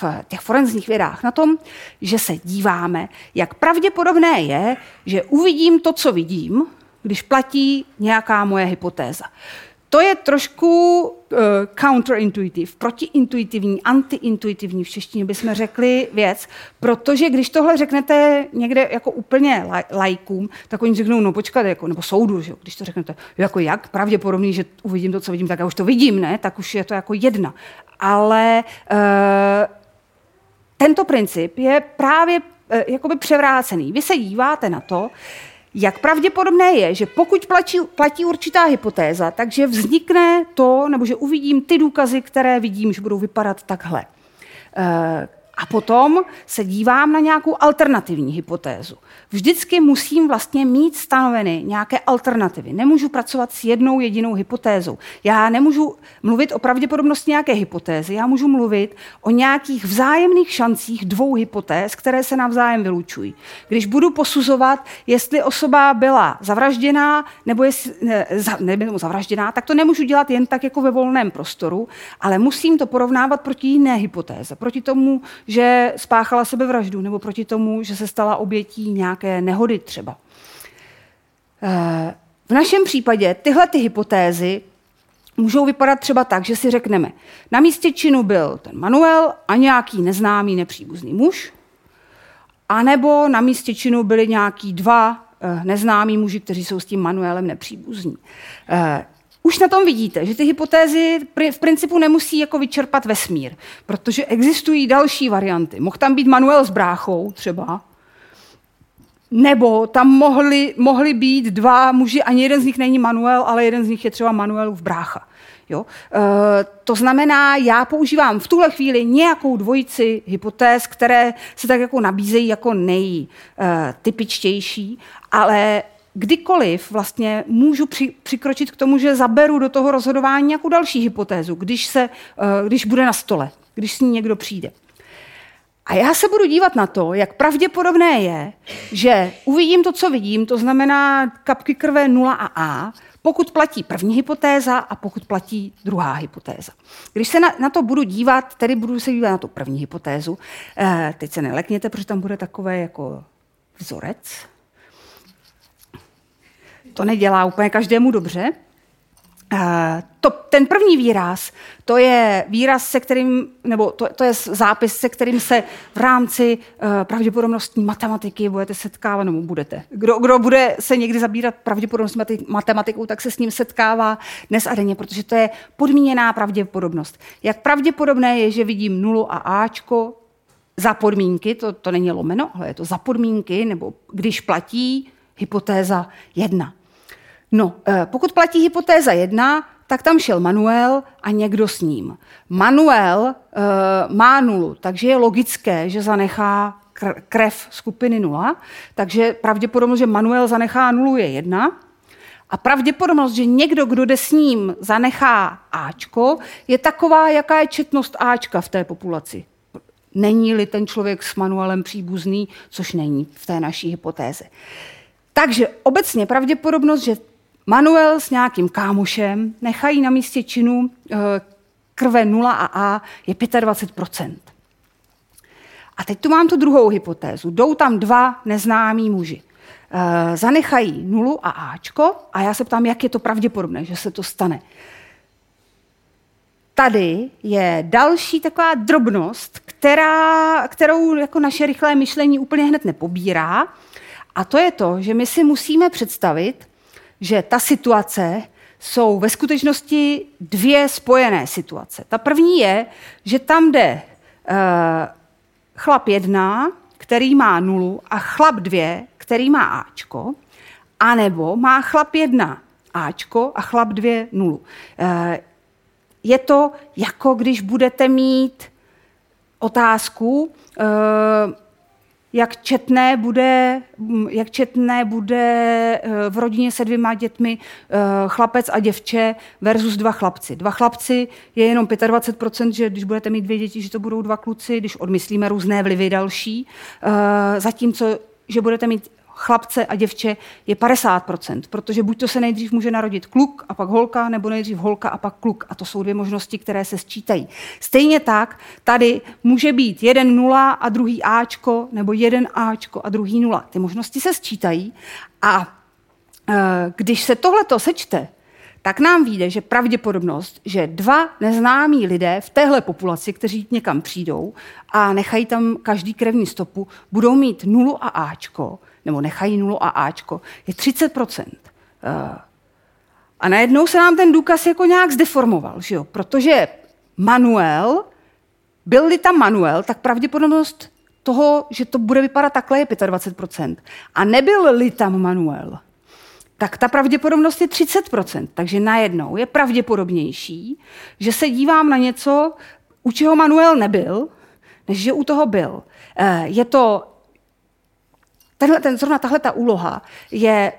v těch forenzních vědách na tom, že se díváme, jak pravděpodobné je, že uvidím to, co vidím, když platí nějaká moje hypotéza. To je trošku uh, counterintuitive, protiintuitivní, antiintuitivní, v češtině bychom řekli věc, protože když tohle řeknete někde jako úplně lajkům, tak oni řeknou, no počkat, jako, nebo soudu, že? když to řeknete, jako jak pravděpodobný, že uvidím to, co vidím, tak já už to vidím, ne? tak už je to jako jedna. Ale uh, tento princip je právě e, jakoby převrácený. Vy se díváte na to, jak pravděpodobné je, že pokud platí, platí určitá hypotéza, takže vznikne to, nebo že uvidím ty důkazy, které vidím, že budou vypadat takhle. E, a potom se dívám na nějakou alternativní hypotézu. Vždycky musím vlastně mít stanoveny nějaké alternativy. Nemůžu pracovat s jednou jedinou hypotézou. Já nemůžu mluvit o pravděpodobnosti nějaké hypotézy, já můžu mluvit o nějakých vzájemných šancích dvou hypotéz, které se navzájem vylučují. Když budu posuzovat, jestli osoba byla zavražděná nebo jestli, ne, nebyla zavražděná, tak to nemůžu dělat jen tak jako ve volném prostoru, ale musím to porovnávat proti jiné hypotéze, proti tomu, že spáchala sebevraždu nebo proti tomu, že se stala obětí nějaké nehody třeba. Eh, v našem případě tyhle ty hypotézy můžou vypadat třeba tak, že si řekneme, na místě činu byl ten Manuel a nějaký neznámý nepříbuzný muž, anebo na místě činu byli nějaký dva eh, neznámí muži, kteří jsou s tím Manuelem nepříbuzní. Eh, už na tom vidíte, že ty hypotézy v principu nemusí jako vyčerpat vesmír, protože existují další varianty. Mohl tam být Manuel s bráchou třeba, nebo tam mohli, mohli být dva muži, ani jeden z nich není Manuel, ale jeden z nich je třeba Manuelův brácha. Jo? E, to znamená, já používám v tuhle chvíli nějakou dvojici hypotéz, které se tak jako nabízejí jako nejtypičtější, ale kdykoliv vlastně můžu při, přikročit k tomu, že zaberu do toho rozhodování nějakou další hypotézu, když, se, eh, když bude na stole, když s ní někdo přijde. A já se budu dívat na to, jak pravděpodobné je, že uvidím to, co vidím, to znamená kapky krve 0 a A, pokud platí první hypotéza a pokud platí druhá hypotéza. Když se na, na to budu dívat, tedy budu se dívat na tu první hypotézu, eh, teď se nelekněte, protože tam bude takové jako vzorec. To nedělá úplně každému dobře. Uh, to, ten první výraz, to je výraz, se kterým, nebo to, to je zápis, se kterým se v rámci uh, pravděpodobnostní matematiky budete setkávat, nebo budete. Kdo, kdo bude se někdy zabírat pravděpodobnostní matematikou, tak se s ním setkává dnes a denně, protože to je podmíněná pravděpodobnost. Jak pravděpodobné je, že vidím nulu a Ačko za podmínky, to, to není lomeno, ale je to za podmínky, nebo když platí hypotéza jedna. No, eh, pokud platí hypotéza jedna, tak tam šel Manuel a někdo s ním. Manuel uh, má nulu, takže je logické, že zanechá krev skupiny nula, takže pravděpodobnost, že Manuel zanechá nulu je jedna. A pravděpodobnost, že někdo, kdo jde s ním, zanechá Ačko, je taková, jaká je četnost Ačka v té populaci. Není-li ten člověk s Manuelem příbuzný, což není v té naší hypotéze. Takže obecně pravděpodobnost, že Manuel s nějakým kámošem nechají na místě činu eh, krve 0 a A je 25% A teď tu mám tu druhou hypotézu. Jdou tam dva neznámí muži. E, zanechají nulu a Ačko a já se ptám, jak je to pravděpodobné, že se to stane. Tady je další taková drobnost, která, kterou jako naše rychlé myšlení úplně hned nepobírá. A to je to, že my si musíme představit, že ta situace jsou ve skutečnosti dvě spojené situace. Ta první je, že tam jde uh, chlap jedna, který má nulu, a chlap dvě, který má Ačko, anebo má chlap jedna Ačko a chlap dvě nulu. Uh, je to jako když budete mít otázku, uh, jak četné bude, jak četné bude eh, v rodině se dvěma dětmi eh, chlapec a děvče versus dva chlapci. Dva chlapci je jenom 25%, že když budete mít dvě děti, že to budou dva kluci, když odmyslíme různé vlivy další. Eh, zatímco, že budete mít chlapce a děvče je 50%, protože buď to se nejdřív může narodit kluk a pak holka, nebo nejdřív holka a pak kluk. A to jsou dvě možnosti, které se sčítají. Stejně tak tady může být jeden nula a druhý Ačko, nebo jeden Ačko a druhý nula. Ty možnosti se sčítají a e, když se tohleto sečte, tak nám vyjde, že pravděpodobnost, že dva neznámí lidé v téhle populaci, kteří někam přijdou a nechají tam každý krevní stopu, budou mít nulu a Ačko, nebo nechají nulu a Ačko, je 30 eh, A najednou se nám ten důkaz jako nějak zdeformoval, že jo? protože Manuel, byl-li tam Manuel, tak pravděpodobnost toho, že to bude vypadat takhle, je 25% A nebyl-li tam Manuel, tak ta pravděpodobnost je 30% Takže najednou je pravděpodobnější, že se dívám na něco, u čeho Manuel nebyl, než že u toho byl. Eh, je to tenhle, ten, zrovna tahle ta úloha je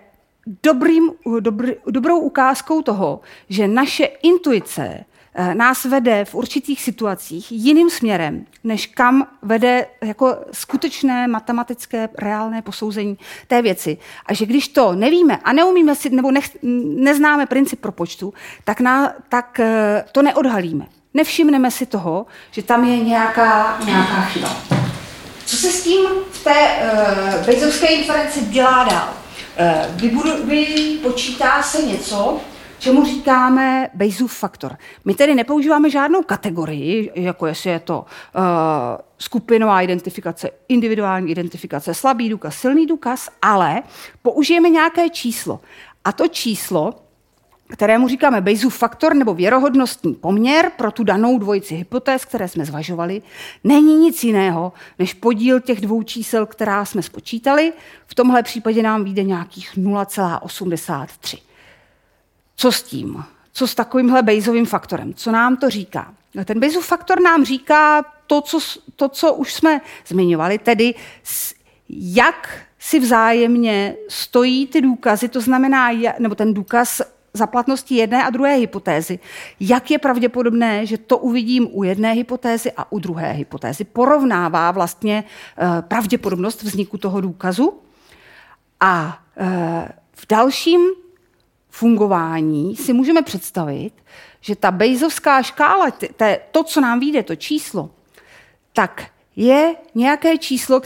dobrým, dobrý, dobrou ukázkou toho, že naše intuice eh, nás vede v určitých situacích jiným směrem, než kam vede jako skutečné matematické reálné posouzení té věci. A že když to nevíme a neumíme si, nebo nech, neznáme princip propočtu, tak, na, tak eh, to neodhalíme. Nevšimneme si toho, že tam je nějaká, nějaká chyba. Co se s tím v té uh, Bezovské inferenci dělá dál? Uh, vybudu, vypočítá se něco, čemu říkáme Bayesův faktor. My tedy nepoužíváme žádnou kategorii, jako jestli je to uh, skupinová identifikace, individuální identifikace, slabý důkaz, silný důkaz, ale použijeme nějaké číslo. A to číslo kterému říkáme Bayesův faktor nebo věrohodnostní poměr pro tu danou dvojici hypotéz, které jsme zvažovali, není nic jiného než podíl těch dvou čísel, která jsme spočítali. V tomhle případě nám vyjde nějakých 0,83. Co s tím? Co s takovýmhle Bayesovým faktorem? Co nám to říká? Ten Bayesův faktor nám říká to co, to, co už jsme zmiňovali, tedy jak si vzájemně stojí ty důkazy, to znamená, nebo ten důkaz za platnosti jedné a druhé hypotézy, jak je pravděpodobné, že to uvidím u jedné hypotézy a u druhé hypotézy. Porovnává vlastně eh, pravděpodobnost vzniku toho důkazu a eh, v dalším fungování si můžeme představit, že ta Bejzovská škála, to, co nám vyjde, to číslo, tak je nějaké číslo,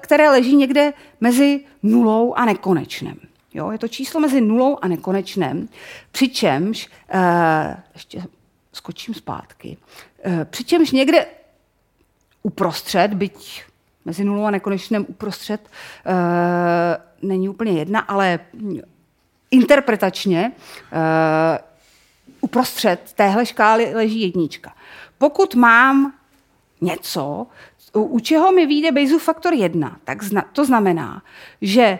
které leží někde mezi nulou a nekonečným. Jo, je to číslo mezi nulou a nekonečným, přičemž, uh, ještě skočím zpátky, uh, přičemž někde uprostřed, byť mezi nulou a nekonečným uprostřed uh, není úplně jedna, ale interpretačně uh, uprostřed téhle škály leží jednička. Pokud mám něco, u, u čeho mi vyjde Bayesův faktor 1, tak zna, to znamená, že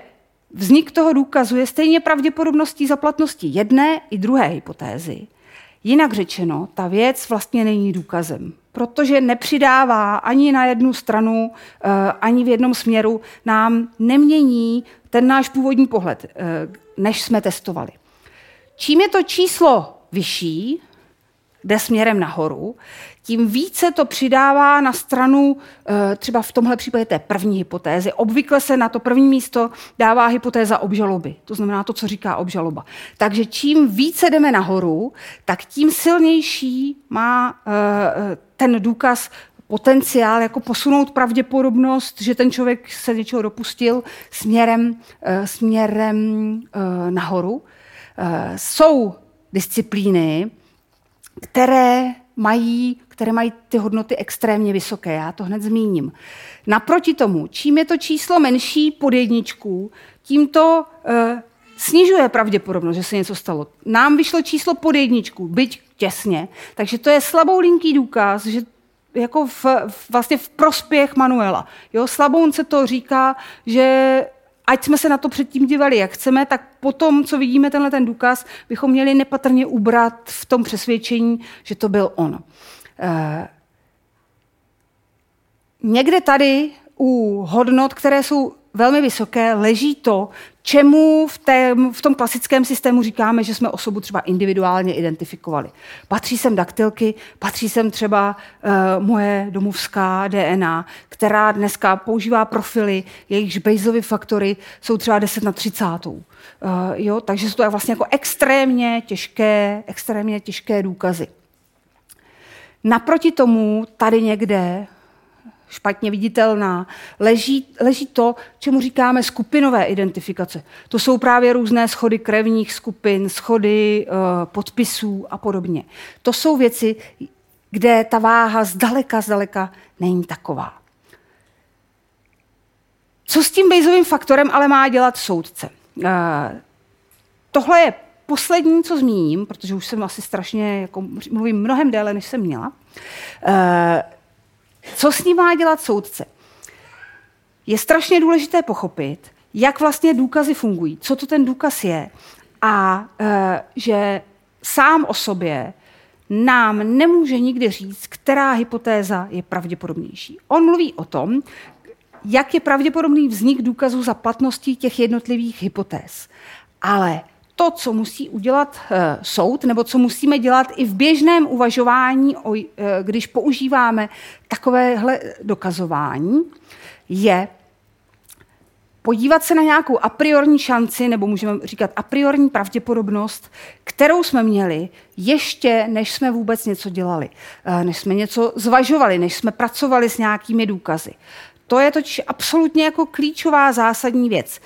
vznik toho důkazu je stejně pravděpodobností za platností jedné i druhé hypotézy. Jinak řečeno, ta věc vlastně není důkazem, protože nepřidává ani na jednu stranu, eh, ani v jednom směru, nám nemění ten náš původní pohled, eh, než jsme testovali. Čím je to číslo vyšší, jde směrem nahoru, tím více to přidává na stranu eh, třeba v tomhle případě té první hypotézy. Obvykle se na to první místo dává hypotéza obžaloby, to znamená to, co říká obžaloba. Takže čím více jdeme nahoru, tak tím silnější má eh, ten důkaz potenciál jako posunout pravděpodobnost, že ten člověk se něčeho dopustil směrem, eh, směrem nahoru. Jsou disciplíny, které mají, které mají ty hodnoty extrémně vysoké. Já to hned zmíním. Naproti tomu, čím je to číslo menší pod jedničku, tím to uh, snižuje pravděpodobnost, že se něco stalo. Nám vyšlo číslo pod jedničku, byť těsně, takže to je slabou linký důkaz, že jako v, vlastně v prospěch Manuela. Jo, slabounce to říká, že ať jsme se na to předtím dívali, jak chceme, tak potom, co vidíme tenhle ten důkaz, bychom měli nepatrně ubrat v tom přesvědčení, že to byl on. Eh, někde tady u hodnot, které jsou velmi vysoké, leží to, čemu v, té, v tom klasickém systému říkáme, že jsme osobu třeba individuálně identifikovali. Patří sem daktylky, patří sem třeba uh, moje domovská DNA, která dneska používá profily, jejichž Bayesovy faktory jsou třeba 10 na 30. Uh, jo, takže jsou to vlastně jako extrémně těžké, extrémně těžké důkazy. Naproti tomu tady někde špatně viditelná, leží, leží to, čemu říkáme skupinové identifikace. To jsou právě různé schody krevních skupin, schody uh, podpisů a podobně. To jsou věci, kde ta váha zdaleka, zdaleka není taková. Co s tím Bayesovým faktorem ale má dělat soudce? Uh, tohle je poslední, co zmíním, protože už jsem asi strašně, jako mluvím mnohem déle, než jsem měla. Uh, co s ním má dělat soudce? Je strašně důležité pochopit, jak vlastně důkazy fungují, co to ten důkaz je a e, že sám o sobě nám nemůže nikdy říct, která hypotéza je pravděpodobnější. On mluví o tom, jak je pravděpodobný vznik důkazu za platností těch jednotlivých hypotéz. Ale to, co musí udělat e, soud, nebo co musíme dělat i v běžném uvažování, o, e, když používáme takovéhle dokazování, je podívat se na nějakou a priorní šanci, nebo můžeme říkat a priorní pravděpodobnost, kterou jsme měli ještě, než jsme vůbec něco dělali, e, než jsme něco zvažovali, než jsme pracovali s nějakými důkazy. To je totiž absolutně jako klíčová zásadní věc.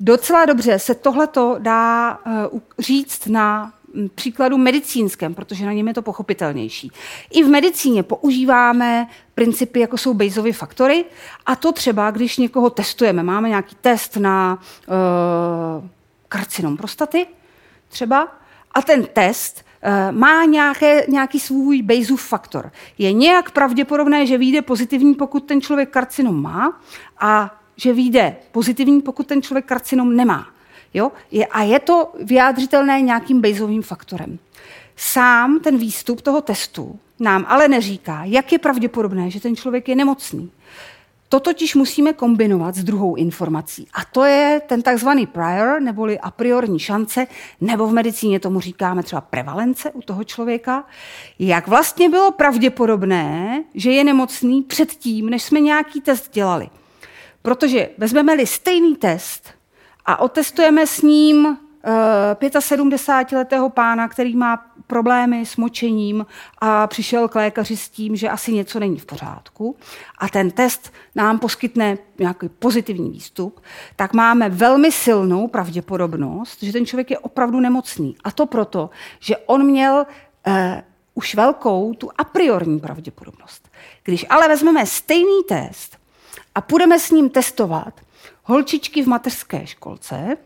Docela dobře se tohleto dá uh, říct na hm, příkladu medicínském, protože na něm je to pochopitelnější. I v medicíně používáme principy, jako jsou Bayesovy faktory, a to třeba, když někoho testujeme. Máme nějaký test na uh, karcinom prostaty třeba, a ten test uh, má nějaké, nějaký svůj Bayesův faktor. Je nějak pravděpodobné, že vyjde pozitivní, pokud ten člověk karcinom má, a že vyjde pozitivní, pokud ten člověk karcinom nemá. Jo? Je, a je to vyjádřitelné nějakým Bayesovým faktorem. Sám ten výstup toho testu nám ale neříká, jak je pravděpodobné, že ten člověk je nemocný. To totiž musíme kombinovat s druhou informací. A to je ten takzvaný prior, neboli a priorní šance, nebo v medicíně tomu říkáme třeba prevalence u toho člověka, jak vlastně bylo pravděpodobné, že je nemocný předtím, než jsme nějaký test dělali. Protože vezmeme-li stejný test a otestujeme s ním 75-letého pána, který má problémy s močením a přišel k lékaři s tím, že asi něco není v pořádku a ten test nám poskytne nějaký pozitivní výstup, tak máme velmi silnou pravděpodobnost, že ten člověk je opravdu nemocný. A to proto, že on měl eh, už velkou tu a priorní pravděpodobnost. Když ale vezmeme stejný test a půjdeme s ním testovat holčičky v mateřské školce,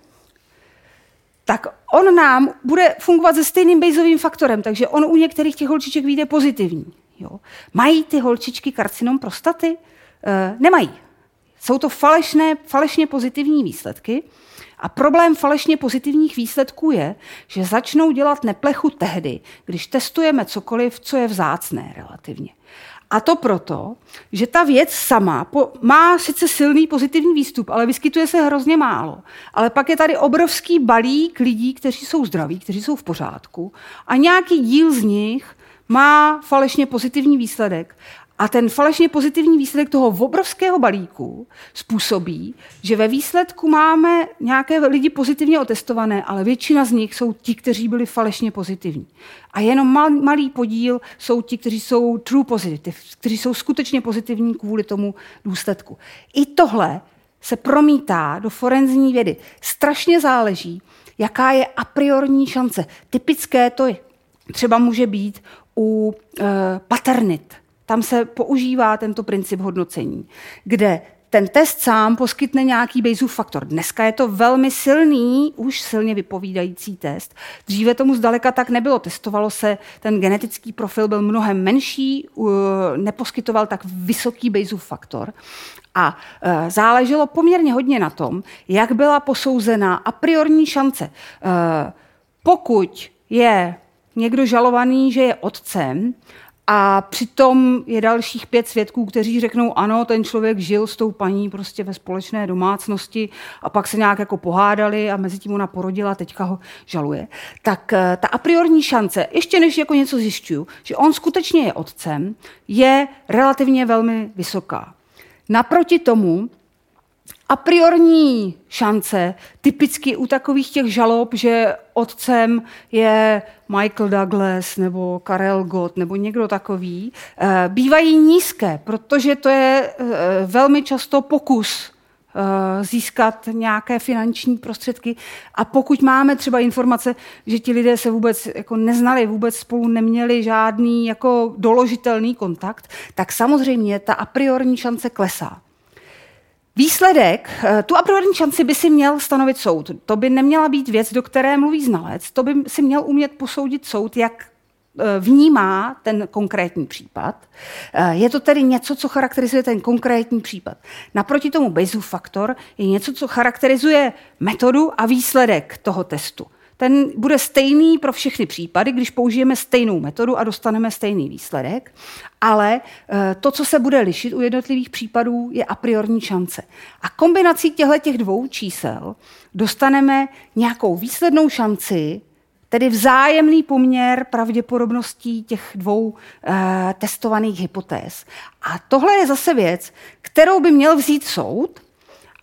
tak on nám bude fungovat se stejným bejzovým faktorem, takže on u některých těch holčiček vyjde pozitivní. Jo. Mají ty holčičky karcinom prostaty? E, nemají. Jsou to falešné, falešně pozitivní výsledky. A problém falešně pozitivních výsledků je, že začnou dělat neplechu tehdy, když testujeme cokoliv, co je vzácné relativně. A to proto, že ta věc sama po, má sice silný pozitivní výstup, ale vyskytuje se hrozně málo. Ale pak je tady obrovský balík lidí, kteří jsou zdraví, kteří jsou v pořádku a nějaký díl z nich má falešně pozitivní výsledek. A ten falešně pozitivní výsledek toho obrovského balíku způsobí, že ve výsledku máme nějaké lidi pozitivně otestované, ale většina z nich jsou ti, kteří byli falešně pozitivní. A jenom mal, malý podíl jsou ti, kteří jsou true positive, kteří jsou skutečně pozitivní kvůli tomu důsledku. I tohle se promítá do forenzní vědy. Strašně záleží, jaká je a priorní šance. Typické to je, třeba může být u e, paternit tam se používá tento princip hodnocení, kde ten test sám poskytne nějaký Bayesův faktor. Dneska je to velmi silný, už silně vypovídající test. Dříve tomu zdaleka tak nebylo. Testovalo se, ten genetický profil byl mnohem menší, neposkytoval tak vysoký Bayesův faktor. A e, záleželo poměrně hodně na tom, jak byla posouzena a priorní šance. E, pokud je někdo žalovaný, že je otcem, a přitom je dalších pět svědků, kteří řeknou, ano, ten člověk žil s tou paní prostě ve společné domácnosti a pak se nějak jako pohádali a mezi tím ona porodila teďka ho žaluje. Tak eh, ta a priorní šance, ještě než jako něco zjišťuju, že on skutečně je otcem, je relativně velmi vysoká. Naproti tomu a priorní šance, typicky u takových těch žalob, že otcem je Michael Douglas nebo Karel Gott nebo někdo takový, eh, bývají nízké, protože to je eh, velmi často pokus eh, získat nějaké finanční prostředky. A pokud máme třeba informace, že ti lidé se vůbec jako neznali, vůbec spolu neměli žádný jako doložitelný kontakt, tak samozřejmě ta a priorní šance klesá. Výsledek, eh, tu a priori šanci by si měl stanovit soud. To by neměla být věc, do které mluví znalec. To by si měl umět posoudit soud, jak eh, vnímá ten konkrétní případ. Eh, je to tedy něco, co charakterizuje ten konkrétní případ. Naproti tomu Bayesův faktor je něco, co charakterizuje metodu a výsledek toho testu ten bude stejný pro všechny případy, když použijeme stejnou metodu a dostaneme stejný výsledek, ale eh, to, co se bude lišit u jednotlivých případů, je a priorní šance. A kombinací těchto těch dvou čísel dostaneme nějakou výslednou šanci, tedy vzájemný poměr pravděpodobností těch dvou eh, testovaných hypotéz. A tohle je zase věc, kterou by měl vzít soud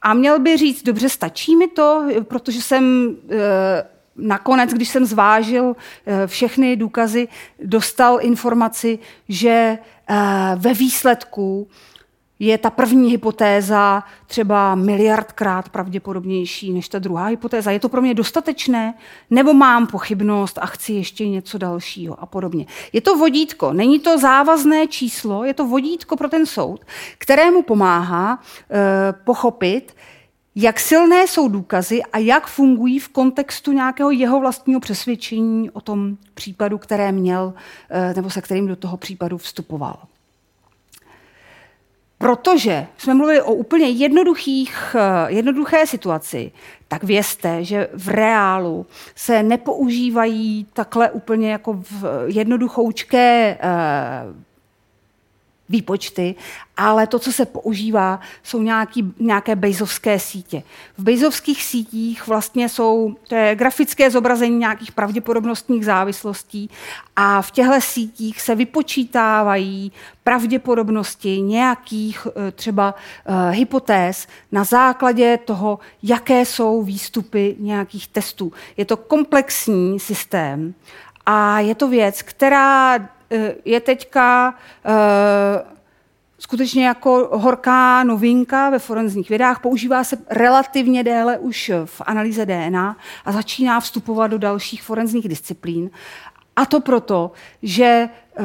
a měl by říct, dobře, stačí mi to, protože jsem eh, nakonec, když jsem zvážil eh, všechny důkazy, dostal informaci, že eh, ve výsledku je ta první hypotéza třeba miliardkrát pravděpodobnější než ta druhá hypotéza. Je to pro mě dostatečné? Nebo mám pochybnost a chci ještě něco dalšího a podobně. Je to vodítko, není to závazné číslo, je to vodítko pro ten soud, kterému pomáhá e, pochopit, jak silné jsou důkazy a jak fungují v kontextu nějakého jeho vlastního přesvědčení o tom případu, které měl, eh, nebo se kterým do toho případu vstupoval. Protože jsme mluvili o úplně jednoduchých, eh, jednoduché situaci, tak vězte, že v reálu se nepoužívají takhle úplně jako v jednoduchoučké eh, výpočty, ale to, co se používá, jsou nějaký, nějaké bejzovské sítě. V bejzovských sítích vlastně jsou, to je grafické zobrazení nějakých pravděpodobnostních závislostí a v těchto sítích se vypočítávají pravděpodobnosti nějakých eh, třeba uh, hypotéz na základě toho, jaké jsou výstupy nějakých testů. Je to komplexní systém a je to věc, která je teďka eh, skutečně jako horká novinka ve forenzních vědách. Používá se relativně déle už v analýze DNA a začíná vstupovat do dalších forenzních disciplín. A to proto, že eh,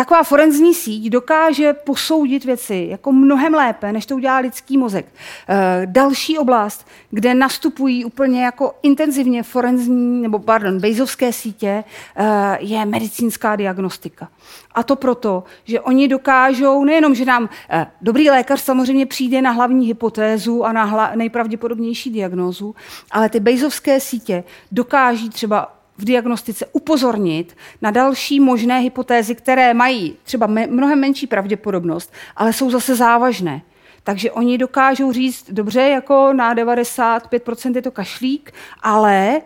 Taková forenzní síť dokáže posoudit věci jako mnohem lépe, než to udělá lidský mozek. E, další oblast, kde nastupují úplně jako intenzivně forenzní, nebo pardon, bejzovské sítě, e, je medicínská diagnostika. A to proto, že oni dokážou, nejenom, že nám e, dobrý lékař samozřejmě přijde na hlavní hypotézu a na hla, nejpravděpodobnější diagnózu, ale ty bejzovské sítě dokáží třeba v diagnostice upozornit na další možné hypotézy, které mají třeba mnohem menší pravděpodobnost, ale jsou zase závažné. Takže oni dokážou říct, dobře, jako na 95% je to kašlík, ale uh,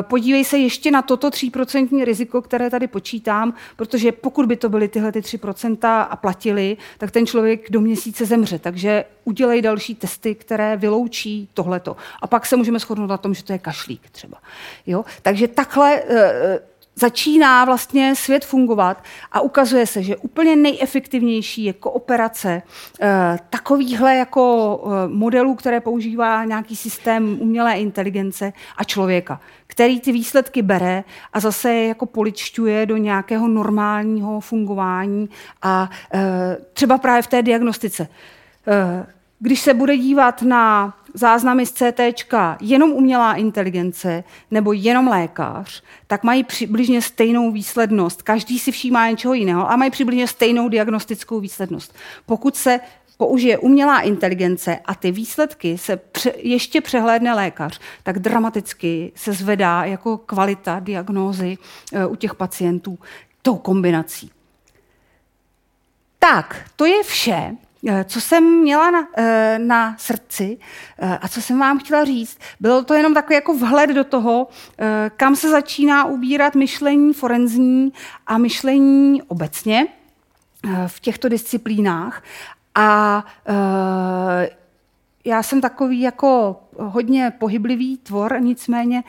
podívej se ještě na toto 3% riziko, které tady počítám, protože pokud by to byly tyhle ty 3% a platili, tak ten člověk do měsíce zemře. Takže udělej další testy, které vyloučí tohleto. A pak se můžeme shodnout na tom, že to je kašlík třeba. Jo? Takže takhle uh, začíná vlastně svět fungovat a ukazuje se, že úplně nejefektivnější je kooperace eh, takovýchhle jako eh, modelů, které používá nějaký systém umělé inteligence a člověka, který ty výsledky bere a zase jako poličťuje do nějakého normálního fungování a eh, třeba právě v té diagnostice. Když se bude dívat na záznamy z CT jenom umělá inteligence nebo jenom lékař, tak mají přibližně stejnou výslednost. Každý si všímá něčeho jiného a mají přibližně stejnou diagnostickou výslednost. Pokud se použije umělá inteligence a ty výsledky se pře- ještě přehlédne lékař, tak dramaticky se zvedá jako kvalita diagnózy e, u těch pacientů tou kombinací. Tak, to je vše. Eh, co jsem měla na, eh, na srdci eh, a co jsem vám chtěla říct, bylo to jenom takový jako vhled do toho, kam se začíná ubírat myšlení forenzní a myšlení obecně v těchto disciplínách. A já jsem takový jako hodně pohyblivý tvor, nicméně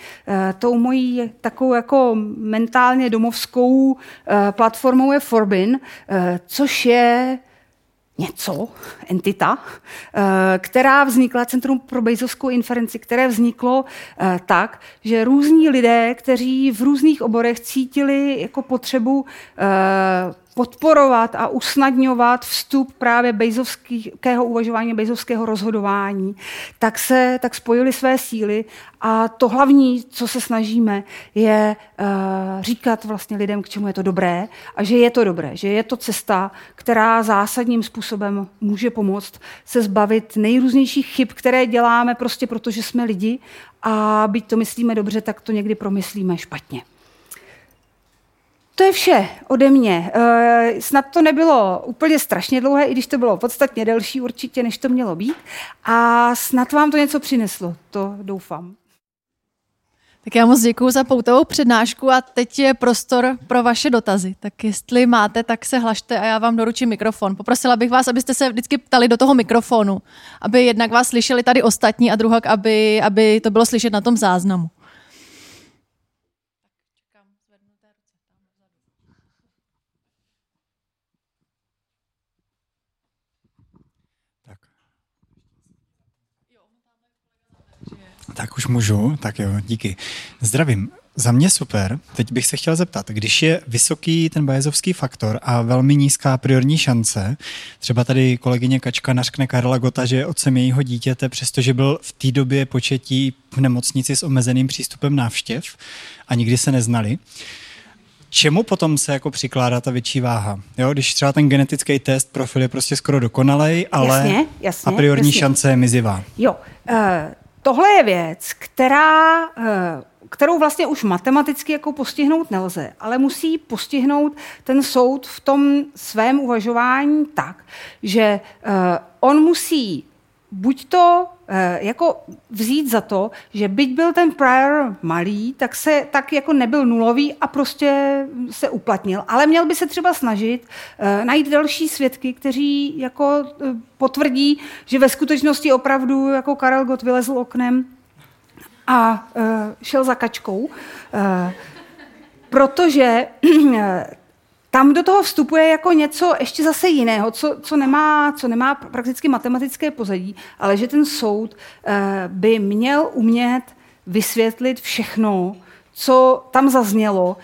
tou mojí takovou jako mentálně domovskou platformou je Forbin, což je něco, entita, eh, která vznikla, Centrum pro Bejzovskou inferenci, které vzniklo eh, tak, že různí lidé, kteří v různých oborech cítili jako potřebu eh, podporovat a usnadňovat vstup právě bejzovského uvažování, bejzovského rozhodování, tak se tak spojili své síly a to hlavní, co se snažíme, je uh, říkat vlastně lidem, k čemu je to dobré a že je to dobré, že je to cesta, která zásadním způsobem může pomoct se zbavit nejrůznějších chyb, které děláme prostě proto, že jsme lidi a byť to myslíme dobře, tak to někdy promyslíme špatně. To je vše ode mě. E, snad to nebylo úplně strašně dlouhé, i když to bylo podstatně delší určitě, než to mělo být. A snad vám to něco přineslo, to doufám. Tak já moc děkuji za poutovou přednášku a teď je prostor pro vaše dotazy. Tak jestli máte, tak se hlašte a já vám doručím mikrofon. Poprosila bych vás, abyste se vždycky ptali do toho mikrofonu, aby jednak vás slyšeli tady ostatní a druhak, aby, aby to bylo slyšet na tom záznamu. Tak už můžu, tak jo, díky. Zdravím. Za mě super. Teď bych se chtěl zeptat, když je vysoký ten bajezovský faktor a velmi nízká priorní šance, třeba tady kolegyně Kačka nařkne Karla Gota, že je otcem jejího dítěte, přestože byl v té době početí v nemocnici s omezeným přístupem návštěv a nikdy se neznali, čemu potom se jako přikládá ta větší váha? Jo, když třeba ten genetický test profil je prostě skoro dokonalej, ale jasně, jasně, a priorní jasně. šance je mizivá. Jo, uh tohle je věc, která, eh, kterou vlastně už matematicky jako postihnout nelze, ale musí postihnout ten soud v tom svém uvažování tak, že eh, on musí buď to eh, jako vzít za to, že byť byl ten prior malý, tak se tak jako nebyl nulový a prostě se uplatnil. Ale měl by se třeba snažit eh, najít další svědky, kteří jako eh, potvrdí, že ve skutečnosti opravdu jako Karel Gott vylezl oknem a šel za kačkou. Protože tam do toho vstupuje jako něco ještě zase jiného, co, co, nemá, co nemá prakticky matematické pozadí, ale že ten soud uh, by měl umět vysvětlit všechno, co tam zaznělo,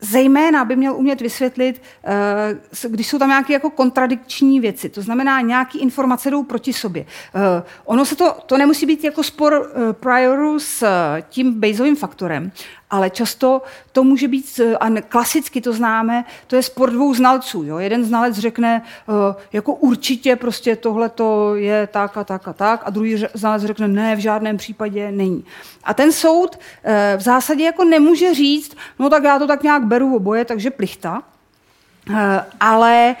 Zejména by měl umět vysvětlit, eh, když jsou tam nějaké jako kontradikční věci, to znamená, nějaké informace jdou proti sobě. Eh, ono se to, to nemusí být jako spor prioru s tím Bayesovým faktorem, ale často to může být, a klasicky to známe, to je sport dvou znalců. Jo? Jeden znalec řekne, eh, jako určitě prostě tohle to je tak a tak a tak, a druhý znalec řekne, ne, v žádném případě není. A ten soud eh, v zásadě jako nemůže říct, no tak já to tak nějak beru oboje, takže plichta, eh, ale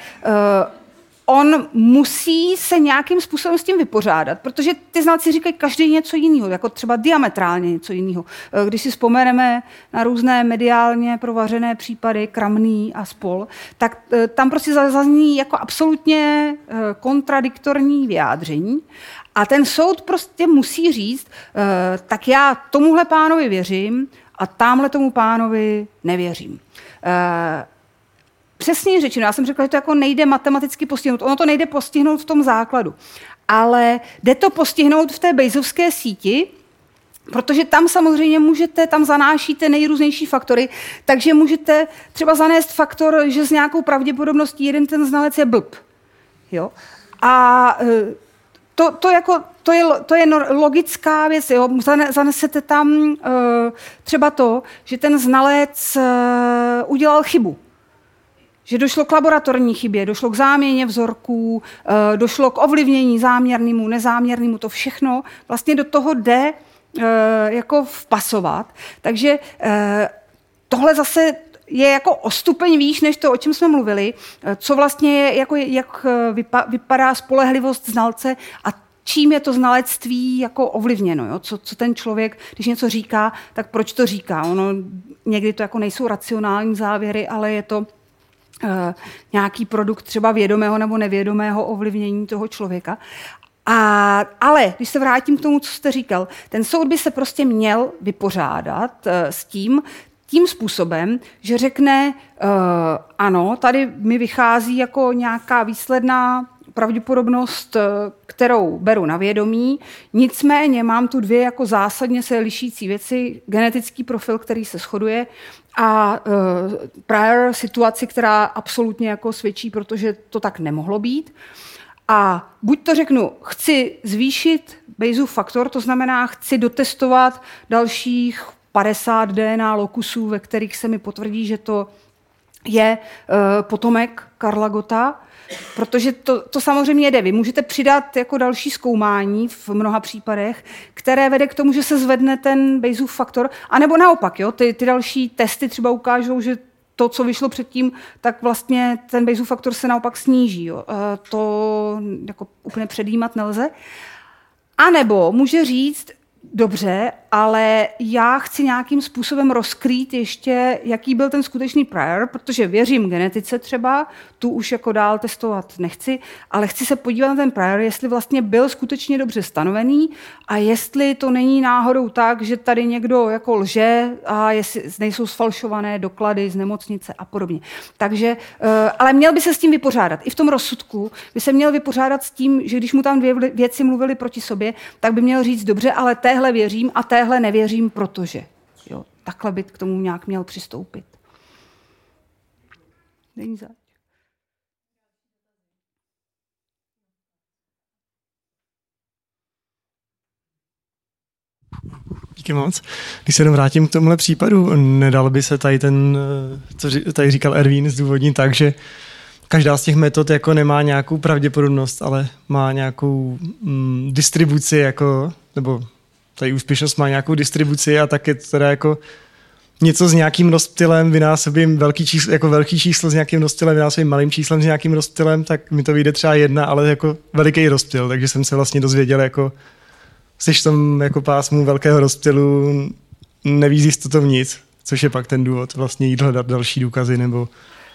on musí se nějakým způsobem s tím vypořádat, protože ty znalci říkají každý něco jiného, jako třeba diametrálně něco jiného. Eh, když si vzpomeneme na různé mediálně provařené případy, kramný a spol, tak eh, tam prostě zazní jako absolutně eh, kontradiktorní vyjádření a ten soud prostě musí říct, tak já tomuhle pánovi věřím a tamhle tomu pánovi nevěřím přesně řečeno, já jsem řekla, že to jako nejde matematicky postihnout. Ono to nejde postihnout v tom základu. Ale jde to postihnout v té Bayesovské síti, Protože tam samozřejmě můžete, tam zanášíte nejrůznější faktory, takže můžete třeba zanést faktor, že s nějakou pravděpodobností jeden ten znalec je blb. Jo? A e, to, to, jako, to, je, to je logická věc. Jo? Zanesete tam uh, třeba to, že ten znalec uh, udělal chybu že došlo k laboratorní chybě, došlo k záměně vzorků, eh, došlo k ovlivnění záměrnému, nezáměrnému, to všechno vlastně do toho jde eh, jako vpasovat. Takže eh, tohle zase je jako o stupeň výš, než to, o čem jsme mluvili, co vlastně je, jako, jak vypadá spolehlivost znalce a čím je to znalectví jako ovlivněno. Jo? Co, co ten člověk, když něco říká, tak proč to říká. Ono, někdy to jako nejsou racionální závěry, ale je to nějaký produkt třeba vědomého nebo nevědomého ovlivnění toho člověka. A, ale když se vrátím k tomu, co jste říkal, ten soud by se prostě měl vypořádat uh, s tím, tím způsobem, že řekne, uh, ano, tady mi vychází jako nějaká výsledná pravděpodobnost, kterou beru na vědomí. Nicméně mám tu dvě jako zásadně se lišící věci. Genetický profil, který se shoduje a uh, prior situaci, která absolutně jako svědčí, protože to tak nemohlo být. A buď to řeknu, chci zvýšit Bayesův faktor, to znamená, chci dotestovat dalších 50 DNA lokusů, ve kterých se mi potvrdí, že to je uh, potomek Karla Gota, Protože to, to samozřejmě jde. Vy můžete přidat jako další zkoumání v mnoha případech, které vede k tomu, že se zvedne ten Bayesův faktor, anebo naopak, jo, ty, ty další testy třeba ukážou, že to, co vyšlo předtím, tak vlastně ten Bayesův faktor se naopak sníží. Jo. E, to jako úplně předjímat nelze. A nebo může říct, dobře, ale já chci nějakým způsobem rozkrýt ještě, jaký byl ten skutečný prior, protože věřím genetice třeba, tu už jako dál testovat nechci, ale chci se podívat na ten prior, jestli vlastně byl skutečně dobře stanovený a jestli to není náhodou tak, že tady někdo jako lže a jestli nejsou sfalšované doklady z nemocnice a podobně. Takže, eh, ale měl by se s tím vypořádat. I v tom rozsudku by se měl vypořádat s tím, že když mu tam dvě věci mluvily proti sobě, tak by měl říct, dobře, ale téhle věřím a téhle nevěřím, protože. Jo, takhle by k tomu nějak měl přistoupit. Není zač. Díky moc. Když se jenom vrátím k tomuhle případu, nedal by se tady ten, co tady říkal Ervín, zdůvodnit tak, že každá z těch metod jako nemá nějakou pravděpodobnost, ale má nějakou mm, distribuci jako, nebo tady úspěšnost má nějakou distribuci a tak je teda jako něco s nějakým rozptylem vynásobím velký číslo, jako velký číslo s nějakým rozptylem vynásobím malým číslem s nějakým rozptylem, tak mi to vyjde třeba jedna, ale jako veliký rozptyl, takže jsem se vlastně dozvěděl jako jsi v tom jako pásmu velkého rozptylu, nevíš to nic, což je pak ten důvod vlastně jít hledat další důkazy nebo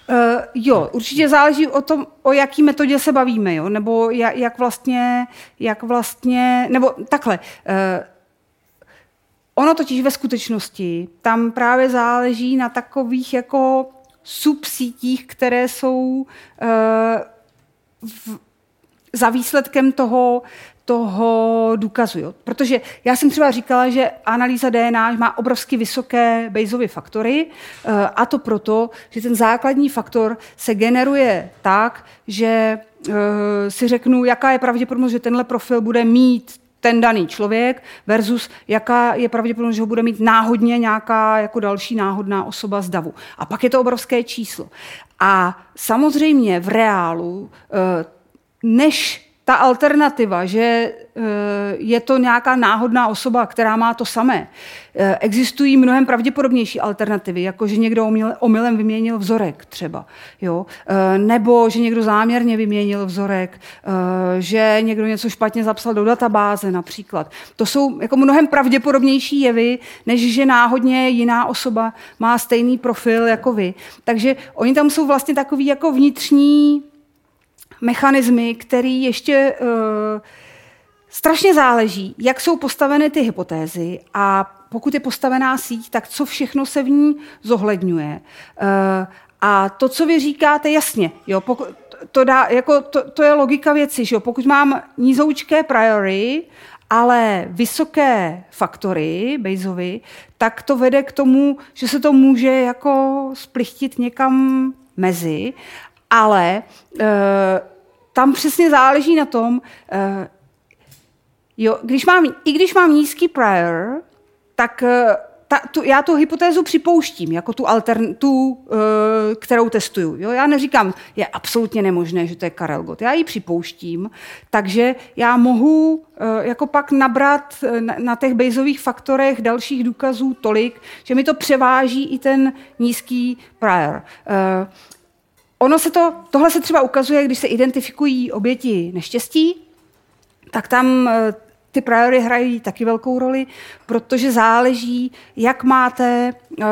Uh, jo, určitě záleží o tom, o jaký metodě se bavíme, jo? nebo jak, jak vlastně, jak vlastně, nebo takhle. Uh, ono totiž ve skutečnosti tam právě záleží na takových jako subsítích, které jsou uh, v, za výsledkem toho, toho důkazu. Jo? Protože já jsem třeba říkala, že analýza DNA má obrovsky vysoké Bayesovy faktory eh, a to proto, že ten základní faktor se generuje tak, že eh, si řeknu, jaká je pravděpodobnost, že tenhle profil bude mít ten daný člověk versus jaká je pravděpodobnost, že ho bude mít náhodně nějaká jako další náhodná osoba z davu. A pak je to obrovské číslo. A samozřejmě v reálu, eh, než ta alternativa, že eh, je to nějaká náhodná osoba, která má to samé. Eh, existují mnohem pravděpodobnější alternativy, jako že někdo omylem vyměnil vzorek třeba, jo? Eh, nebo že někdo záměrně vyměnil vzorek, že někdo něco špatně zapsal do databáze například. To jsou jako mnohem pravděpodobnější jevy, než že náhodně jiná osoba má stejný profil jako vy. Takže oni tam jsou vlastně takový jako vnitřní mechanismy, který ještě uh, strašně záleží, jak jsou postaveny ty hypotézy a pokud je postavená síť, tak co všechno se v ní zohledňuje. Uh, a to, co vy říkáte, jasně, jo, pokud, to, dá, jako to, to je logika věci, že jo? pokud mám nízoučké priory, ale vysoké faktory Bayesovy, tak to vede k tomu, že se to může jako splichtit někam mezi, ale uh, tam přesně záleží na tom, uh, jo, když mám, i když mám nízký prior, tak uh, ta, tu, já tu hypotézu připouštím, jako tu, altern, tu uh, kterou testuju. Jo? Já neříkám, je absolutně nemožné, že to je Karel Gott. Já ji připouštím, takže já mohu uh, jako pak nabrat na, na těch baseových faktorech dalších důkazů tolik, že mi to převáží i ten nízký prior. Uh, ono se to, tohle se třeba ukazuje, když se identifikují oběti neštěstí, tak tam eh, ty priory hrají taky velkou roli, protože záleží, jak máte uh,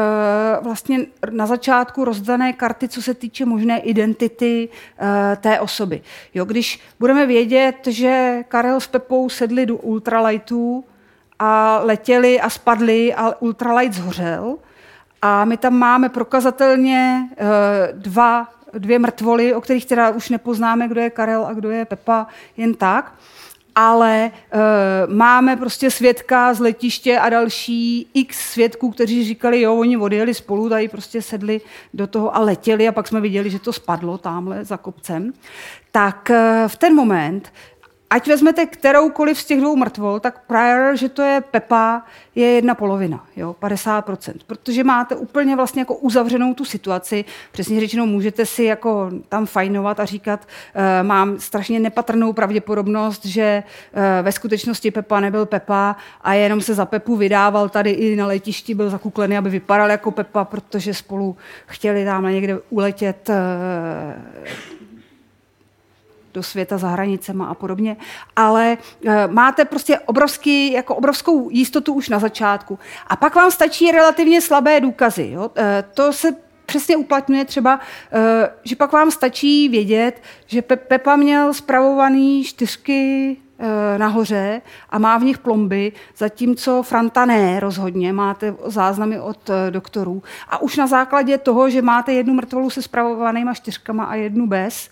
vlastně na začátku rozdané karty, co se týče možné identity uh, té osoby. Jo, když budeme vědět, že Karel s Pepou sedli do ultralightů a letěli a spadli a ultralight zhořel, a my tam máme prokazatelně uh, dva dvě mrtvoly, o kterých teda už nepoznáme, kdo je Karel a kdo je Pepa, jen tak. Ale e, máme prostě svědka z letiště a další x svědků, kteří říkali, jo, oni odjeli spolu, tady prostě sedli do toho a letěli a pak jsme viděli, že to spadlo tamhle za kopcem. Tak e, v ten moment ať vezmete kteroukoliv z těch dvou mrtvol, tak prior, že to je Pepa, je jedna polovina, jo, 50%. Protože máte úplně vlastně jako uzavřenou tu situaci. Přesně řečeno, můžete si jako tam fajnovat a říkat, uh, mám strašně nepatrnou pravděpodobnost, že uh, ve skutečnosti Pepa nebyl Pepa a jenom se za Pepu vydával tady i na letišti, byl zakuklený, aby vypadal jako Pepa, protože spolu chtěli tam někde uletět uh, do světa za hranicema a podobně, ale e, máte prostě obrovský, jako obrovskou jistotu už na začátku. A pak vám stačí relativně slabé důkazy. Jo? E, to se přesně uplatňuje třeba, e, že pak vám stačí vědět, že Pe- Pepa měl spravovaný čtyřky nahoře a má v nich plomby, zatímco Franta ne rozhodně, máte záznamy od doktorů. A už na základě toho, že máte jednu mrtvolu se spravovanýma čtyřkama a jednu bez,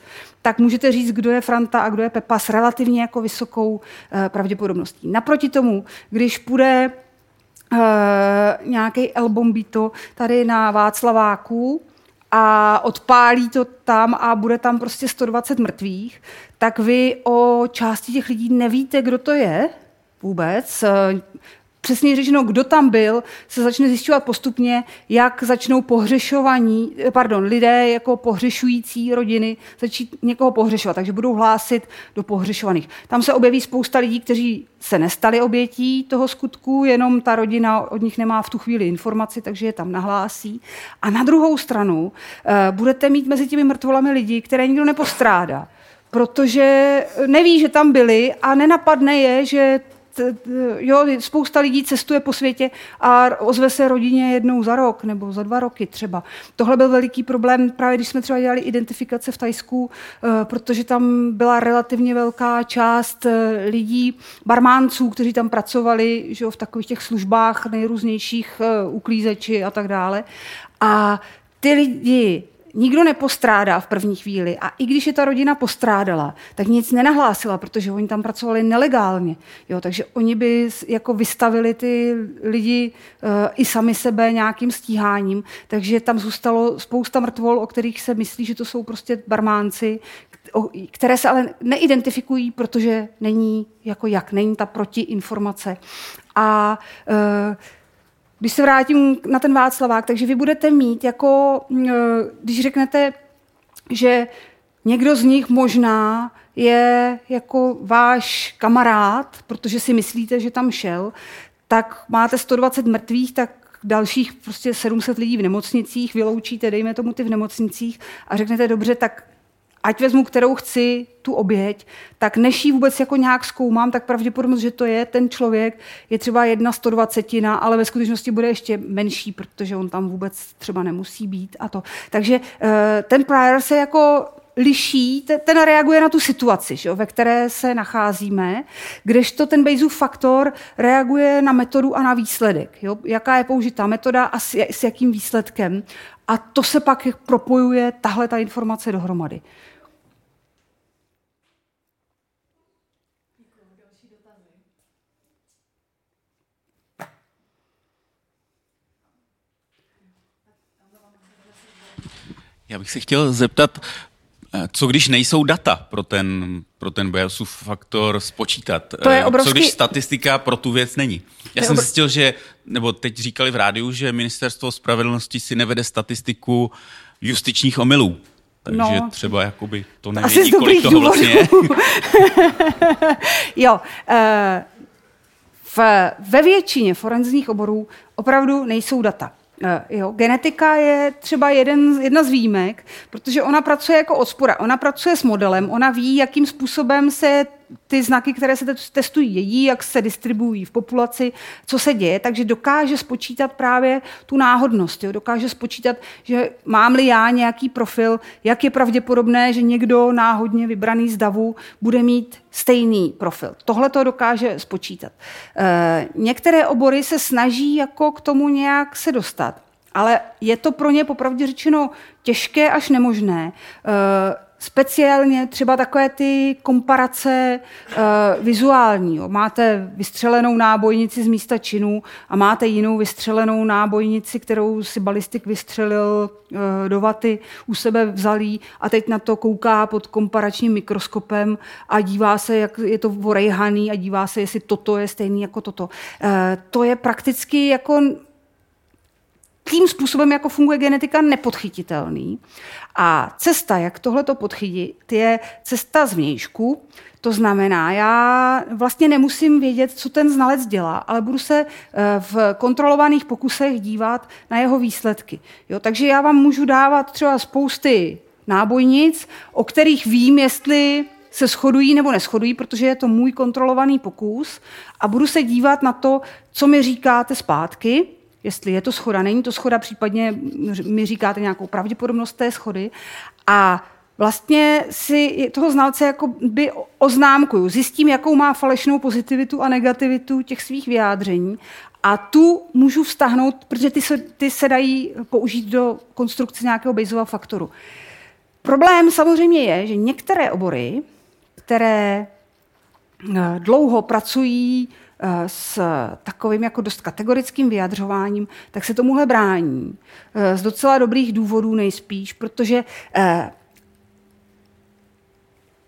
tak můžete říct, kdo je Franta a kdo je Pepa s relativně jako vysokou eh, pravděpodobností. Naproti tomu, když půjde uh, nějaký El Bombito tady na Václaváku a odpálí to tam a bude tam prostě 120 mrtvých, tak vy o části těch lidí nevíte, kdo to je vůbec. Přesně řečeno, kdo tam byl, se začne zjišťovat postupně, jak začnou pohřešovaní, pardon, lidé jako pohřešující rodiny začít někoho pohřešovat, takže budou hlásit do pohřešovaných. Tam se objeví spousta lidí, kteří se nestali obětí toho skutku, jenom ta rodina od nich nemá v tu chvíli informaci, takže je tam nahlásí. A na druhou stranu uh, budete mít mezi těmi mrtvolami lidi, které nikdo nepostrádá protože neví, že tam byli a nenapadne je, že jo, spousta lidí cestuje po světě a ozve se rodině jednou za rok nebo za dva roky třeba. Tohle byl veliký problém právě, když jsme třeba dělali identifikace v Tajsku, eh, protože tam byla relativně velká část eh, lidí, barmánců, kteří tam pracovali že jo, v takových těch službách nejrůznějších eh, uklízeči a tak dále. A ty lidi nikdo nepostrádá v první chvíli. A i když je ta rodina postrádala, tak nic nenahlásila, protože oni tam pracovali nelegálně. Jo, takže oni by jako vystavili ty lidi uh, i sami sebe nějakým stíháním. Takže tam zůstalo spousta mrtvol, o kterých se myslí, že to jsou prostě barmánci, které se ale neidentifikují, protože není jako jak, není ta protiinformace. A uh, když se vrátím na ten Václavák, takže vy budete mít jako, mm, eh, když řeknete, že někdo z nich možná je jako váš kamarád, protože si myslíte, že tam šel, tak máte 120 mrtvých, tak dalších prostě 700 lidí v nemocnicích, vyloučíte, dejme tomu ty v nemocnicích a řeknete, dobře, tak ať vezmu, kterou chci, tu oběť, tak než ji vůbec jako nějak zkoumám, tak pravděpodobnost, že to je ten člověk, je třeba jedna 120, ale ve skutečnosti bude ještě menší, protože on tam vůbec třeba nemusí být a to. Takže eh, ten prior se jako liší, ten reaguje na tu situaci, že, ve které se nacházíme, kdežto ten Bayesův faktor reaguje na metodu a na výsledek. Jo? Jaká je použitá metoda a s, s jakým výsledkem. A to se pak propojuje tahle ta informace dohromady. Já bych se chtěl zeptat, co když nejsou data pro ten, pro ten Bayesův faktor spočítat? To je obrovský... Co když statistika pro tu věc není? Já jsem obr... zjistil, že, nebo teď říkali v rádiu, že ministerstvo spravedlnosti si nevede statistiku justičních omylů. Takže no, třeba jakoby to nevědí, kolik toho vlastně je. jo, uh, v, ve většině forenzních oborů opravdu nejsou data. Eh, jo, genetika je třeba jeden, jedna z výjimek, protože ona pracuje jako odspora. Ona pracuje s modelem, ona ví, jakým způsobem se ty znaky, které se testují, jedí, jak se distribuují v populaci, co se děje, takže dokáže spočítat právě tu náhodnost. Jo? Dokáže spočítat, že mám-li já nějaký profil, jak je pravděpodobné, že někdo náhodně vybraný z davu bude mít stejný profil. Tohle to dokáže spočítat. E, některé obory se snaží jako k tomu nějak se dostat, ale je to pro ně popravdě řečeno těžké až nemožné. E, speciálně třeba takové ty komparace uh, vizuální. Jo. Máte vystřelenou nábojnici z místa činu a máte jinou vystřelenou nábojnici, kterou si balistik vystřelil uh, do vaty, u sebe vzalý a teď na to kouká pod komparačním mikroskopem a dívá se, jak je to vorejhaný a dívá se, jestli toto je stejný jako toto. Uh, to je prakticky jako tím způsobem, jako funguje genetika, nepodchytitelný. A cesta, jak tohle to podchytit, je cesta z vnějšku. To znamená, já vlastně nemusím vědět, co ten znalec dělá, ale budu se eh, v kontrolovaných pokusech dívat na jeho výsledky. Jo, takže já vám můžu dávat třeba spousty nábojnic, o kterých vím, jestli se shodují nebo neschodují, protože je to můj kontrolovaný pokus a budu se dívat na to, co mi říkáte zpátky jestli je to schoda, není to schoda, případně mi říkáte nějakou pravděpodobnost té schody. A vlastně si toho znalce jako by oznámkuju, zjistím, jakou má falešnou pozitivitu a negativitu těch svých vyjádření a tu můžu vztahnout, protože ty se, ty se dají použít do konstrukce nějakého Bayesova faktoru. Problém samozřejmě je, že některé obory, které eh, dlouho pracují s takovým jako dost kategorickým vyjadřováním, tak se tomuhle brání. Eh, z docela dobrých důvodů nejspíš, protože eh,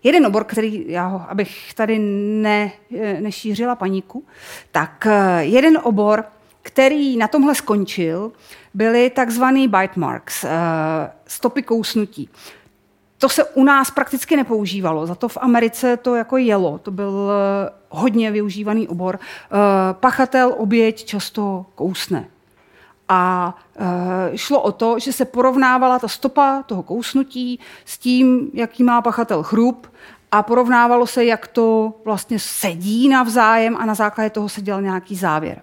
jeden obor, který, já ho, abych tady ne, nešířila paníku, tak jeden obor, který na tomhle skončil, byly takzvaný bite marks, stopy kousnutí. To se u nás prakticky nepoužívalo, za to v Americe to jako jelo, to byl eh, hodně využívaný obor. Eh, pachatel, oběť často kousne. A e, šlo o to, že se porovnávala ta stopa toho kousnutí s tím, jaký má pachatel chrup a porovnávalo se, jak to vlastně sedí navzájem a na základě toho se dělal nějaký závěr.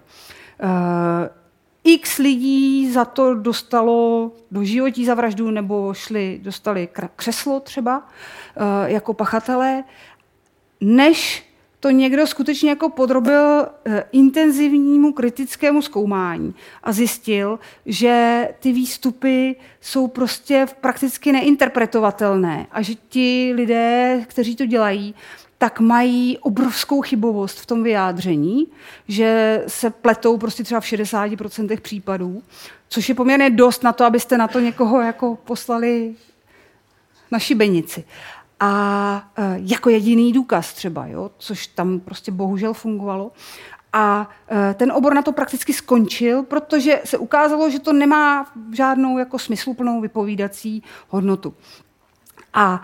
X lidí za to dostalo do životí za vraždu nebo šli, dostali křeslo třeba eh, jako pachatelé, než to někdo skutečně jako podrobil eh, intenzivnímu kritickému zkoumání a zjistil, že ty výstupy jsou prostě prakticky neinterpretovatelné a že ti lidé, kteří to dělají, tak mají obrovskou chybovost v tom vyjádření, že se pletou prostě třeba v 60% případů, což je poměrně dost na to, abyste na to někoho jako poslali na šibenici. A e, jako jediný důkaz třeba, jo, což tam prostě bohužel fungovalo. A e, ten obor na to prakticky skončil, protože se ukázalo, že to nemá žádnou jako smysluplnou vypovídací hodnotu. A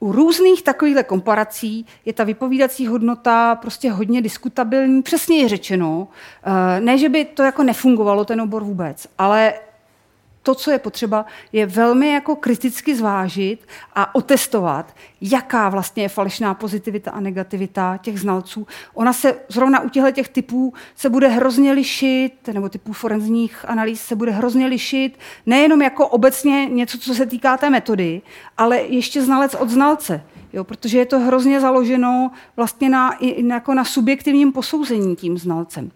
u různých takovýchhle komparací je ta vypovídací hodnota prostě hodně diskutabilní. Přesně je řečeno, eh, ne, že by to jako nefungovalo ten obor vůbec, ale to, co je potřeba, je velmi jako kriticky zvážit a otestovat, jaká vlastně je falešná pozitivita a negativita těch znalců. Ona se zrovna u těchto těch typů se bude hrozně lišit, nebo typů forenzních analýz se bude hrozně lišit, nejenom jako obecně něco, co se týká té metody, ale ještě znalec od znalce. Jo, protože je to hrozně založeno vlastně na, jako na subjektivním posouzení tím znalcem. Uh,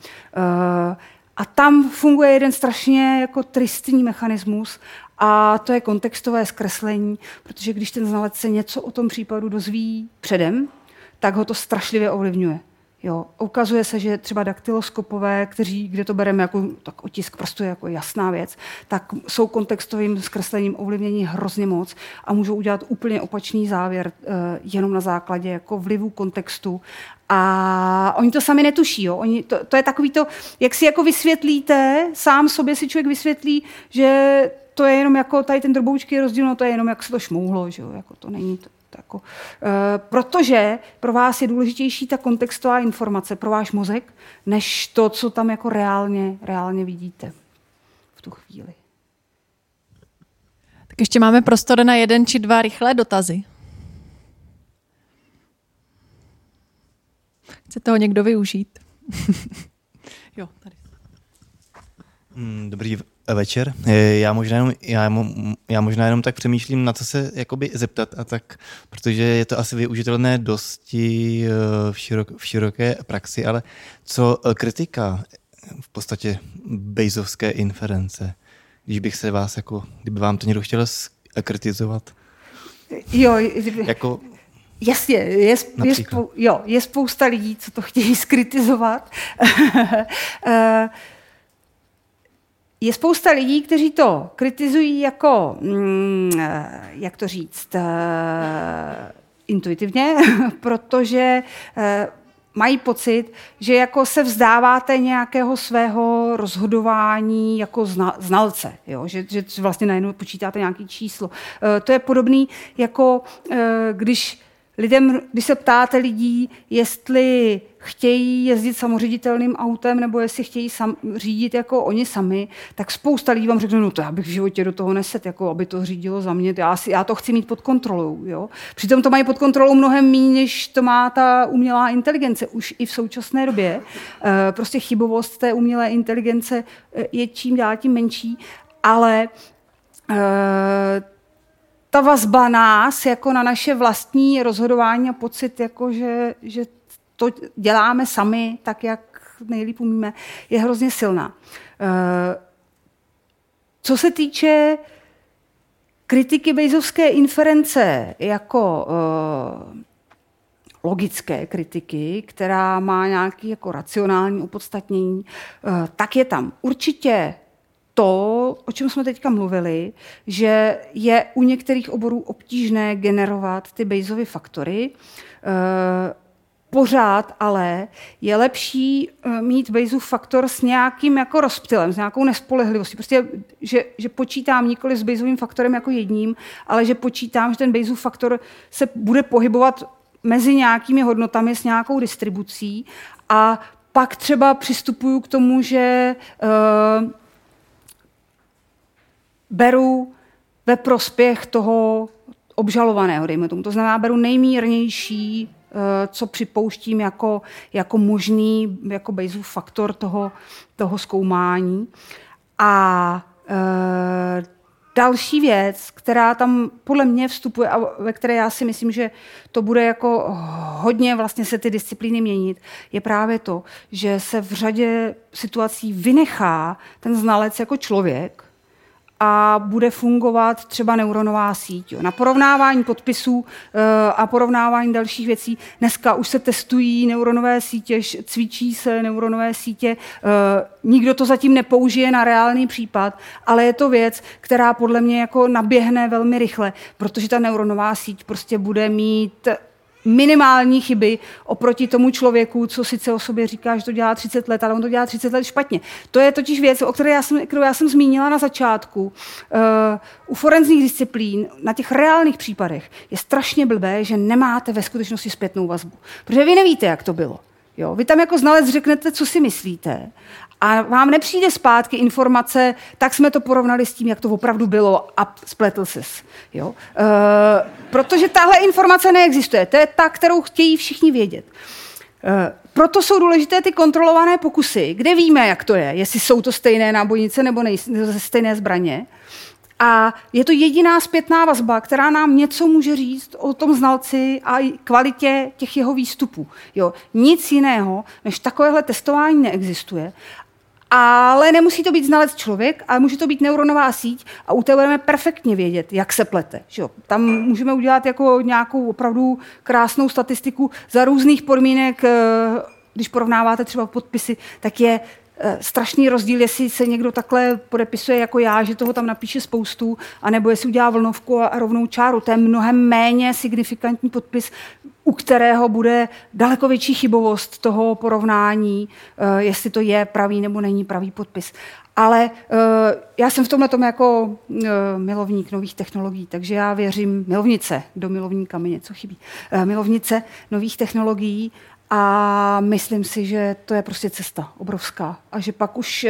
a tam funguje jeden strašně jako tristní mechanismus a to je kontextové zkreslení, protože když ten znalec se něco o tom případu dozví předem, tak ho to strašlivě ovlivňuje. Jo, ukazuje se, že třeba daktyloskopové, kteří, kde to bereme jako tak otisk prstu jako jasná věc, tak jsou kontextovým zkreslením ovlivnění hrozně moc a můžou udělat úplně opačný závěr uh, jenom na základě jako vlivu kontextu. A oni to sami netuší. Jo. Oni, to, to je takový to, jak si jako vysvětlíte, sám sobě si člověk vysvětlí, že to je jenom jako tady ten droboučky rozdíl, no to je jenom jak se to šmouhlo, že jo, jako to není to, jako, e, protože pro vás je důležitější ta kontextová informace pro váš mozek, než to, co tam jako reálně, reálně vidíte v tu chvíli. Tak ještě máme prostor na jeden či dva rychlé dotazy. Chce toho někdo využít? jo, tady. Hmm, dobrý večer. Eh, já možná jenom, já, já možná jenom tak přemýšlím, na co se jakoby zeptat a tak, protože je to asi využitelné dosti eh, v, širok, v široké praxi, ale co eh, kritika v podstatě bejzovské inference, když bych se vás jako, kdyby vám to někdo chtěl kritizovat? Jo, jako, Jasně, je, je, spou, jo, je spousta lidí, co to chtějí skritizovat. Je spousta lidí, kteří to kritizují jako, mm, eh, jak to říct, eh, intuitivně, protože eh, mají pocit, že jako se vzdáváte nějakého svého rozhodování jako znalce, jo? Že, že vlastně najednou počítáte nějaké číslo. To je podobný, jako když lidem, když se ptáte lidí, jestli chtějí jezdit samoředitelným autem nebo jestli chtějí sam, řídit jako oni sami, tak spousta lidí vám řekne, no to já bych v životě do toho neset, jako aby to řídilo za mě, já, si, já to chci mít pod kontrolou. Jo? Přitom to mají pod kontrolou mnohem méně, než to má ta umělá inteligence už i v současné době. E, prostě chybovost té umělé inteligence eh, je čím dál tím menší, ale e, ta vazba nás jako na naše vlastní rozhodování a pocit, jako že, že to děláme sami tak, jak nejlíp umíme, je hrozně silná. Eh, co se týče kritiky Bejzovské inference jako uh, logické kritiky, která má nějaký jako racionální opodstatnění, uh, tak je tam určitě to, o čem jsme teďka mluvili, že je u některých oborů obtížné generovat ty Bayesovy faktory. E, pořád ale je lepší eh, mít Bayesův faktor s nějakým jako rozptylem, s nějakou nespolehlivostí. Prostě, že, že počítám nikoli s Bayesovým faktorem jako jedním, ale že počítám, že ten Bayesův faktor se bude pohybovat mezi nějakými hodnotami s nějakou distribucí a pak třeba přistupuju k tomu, že uh, beru ve prospěch toho obžalovaného, dejme tomu. To znamená, beru nejmírnější, eh, co připouštím jako, jako možný, jako Bayesův faktor toho, toho zkoumání. A e, další věc, která tam podle mě vstupuje a ve které já si myslím, že to bude jako hodně vlastně se ty disciplíny měnit, je právě to, že se v řadě situací vynechá ten znalec jako člověk, a bude fungovat třeba neuronová síť. Jo. Na porovnávání podpisů e, a porovnávání dalších věcí dneska už se testují neuronové sítě, cvičí se neuronové sítě. E, nikdo to zatím nepoužije na reálný případ, ale je to věc, která podle mě jako naběhne velmi rychle, protože ta neuronová síť prostě bude mít minimální chyby oproti tomu člověku, co sice o sobě říká, že to dělá 30 let, ale on to dělá 30 let špatně. To je totiž věc, o které já jsem, kterou já jsem zmínila na začátku. Uh, u forenzních disciplín, na těch reálných případech, je strašně blbé, že nemáte ve skutečnosti zpětnou vazbu. Protože vy nevíte, jak to bylo. Jo? Vy tam jako znalec řeknete, co si myslíte a vám nepřijde zpátky informace, tak jsme to porovnali s tím, jak to opravdu bylo a spletl ses. Jo? E, protože tahle informace neexistuje. To je ta, kterou chtějí všichni vědět. E, proto jsou důležité ty kontrolované pokusy, kde víme, jak to je, jestli jsou to stejné nábojnice nebo nej- stejné zbraně. A je to jediná zpětná vazba, která nám něco může říct o tom znalci a kvalitě těch jeho výstupů. Jo, nic jiného než takovéhle testování neexistuje. Ale nemusí to být znalec člověk, ale může to být neuronová síť a u té budeme perfektně vědět, jak se plete. Že jo? Tam můžeme udělat jako nějakou opravdu krásnou statistiku za různých podmínek, eh, když porovnáváte třeba podpisy, tak je eh, strašný rozdíl, jestli se někdo takhle podepisuje jako já, že toho tam napíše spoustu, anebo jestli udělá vlnovku a rovnou čáru. To je mnohem méně signifikantní podpis u kterého bude daleko větší chybovost toho porovnání, eh, jestli to je pravý nebo není pravý podpis. Ale uh, já jsem v tomhle tom jako uh, milovník nových technologií, takže já věřím milovnice, do milovníka mi něco chybí, milovnice nových technologií a myslím si, že to je prostě cesta obrovská. A že pak už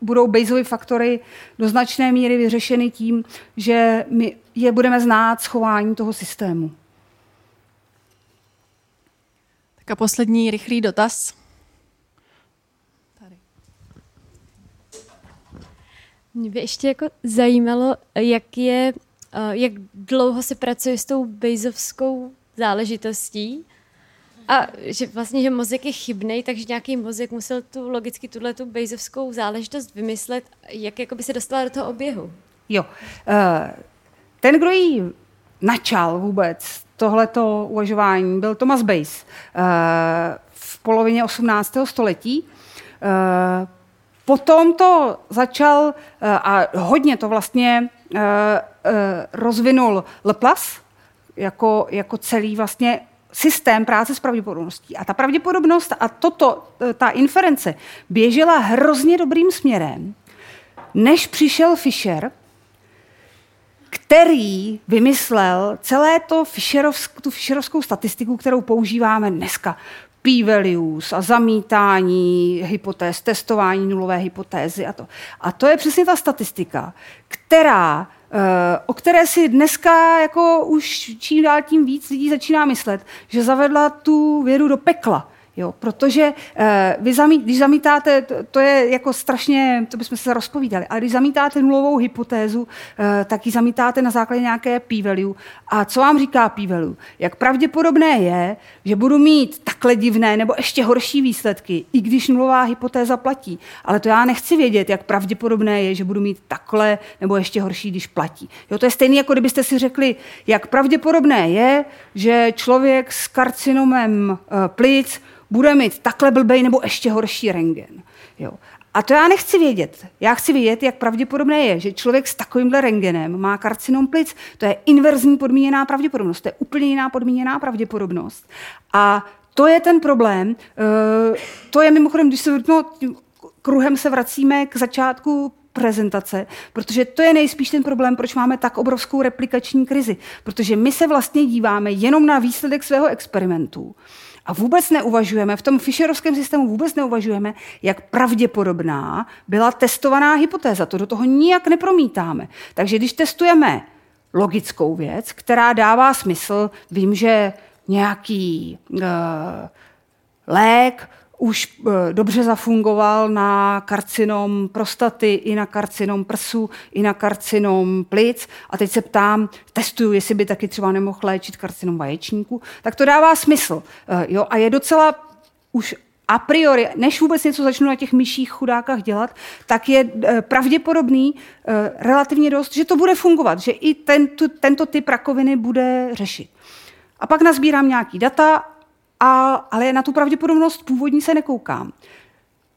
budou Bayesovy faktory do značné míry vyřešeny tím, že my je budeme znát schování toho systému. Tak a poslední rychlý dotaz. Tady. Mě by ještě jako zajímalo, jak je, eh, jak dlouho se pracuje s tou bejzovskou záležitostí a že vlastně, že mozek je chybný, takže nějaký mozek musel tu logicky tuhle tu bejzovskou záležitost vymyslet, jak jako by se dostala do toho oběhu. Jo. Uh, ten, kdo ji načal vůbec, tohleto uvažování byl Thomas Bayes eh, v polovině 18. století. Eh, potom to začal eh, a hodně to vlastně rozvinul Laplace jako, jako celý vlastně systém práce s pravděpodobností. A ta pravděpodobnost a toto, ta inference běžela hrozně dobrým směrem, než přišel Fischer který vymyslel celé to Fisherovsk, tu Fisherovskou statistiku, kterou používáme dneska. P-values a zamítání hypotéz, testování nulové hypotézy a to. A to je přesně ta statistika, která eh, o které si dneska jako už čím dál tím víc lidí začíná myslet, že zavedla tu vědu do pekla. Jo, protože uh, vy zamít, když zamítáte, to, to je jako strašně, to bychom se rozpovídali, ale když zamítáte nulovou hypotézu, uh, tak ji zamítáte na základě nějaké p-value. A co vám říká p-value? Jak pravděpodobné je, že budu mít takhle divné nebo ještě horší výsledky, i když nulová hypotéza platí. Ale to já nechci vědět, jak pravděpodobné je, že budu mít takhle nebo ještě horší, když platí. Jo, to je stejné, jako kdybyste si řekli, jak pravděpodobné je, že člověk s karcinomem uh, plic bude mít takhle blbej nebo ještě horší rengen. Jo. A to já nechci vědět. Já chci vědět, jak pravděpodobné je, že člověk s takovýmhle rengenem má karcinom plic. To je inverzní podmíněná pravděpodobnost. To je úplně jiná podmíněná pravděpodobnost. A to je ten problém. Eh, to je mimochodem, když se no, kruhem se vracíme k začátku prezentace, protože to je nejspíš ten problém, proč máme tak obrovskou replikační krizi. Protože my se vlastně díváme jenom na výsledek svého experimentu. A vůbec neuvažujeme, v tom Fisherovském systému vůbec neuvažujeme, jak pravděpodobná byla testovaná hypotéza. To do toho nijak nepromítáme. Takže když testujeme logickou věc, která dává smysl, vím, že nějaký uh, lék už eh, dobře zafungoval na karcinom prostaty, i na karcinom prsu, i na karcinom plic. A teď se ptám, testuju, jestli by taky třeba nemohl léčit karcinom vaječníku. Tak to dává smysl. Eh, jo? A je docela už a priori, než vůbec něco začnu na těch myších chudákách dělat, tak je eh, pravděpodobný relativně dost, že to bude fungovat, že i tento, tento typ rakoviny bude řešit. A pak nazbírám nějaký data a, ale na tu pravděpodobnost původní se nekoukám.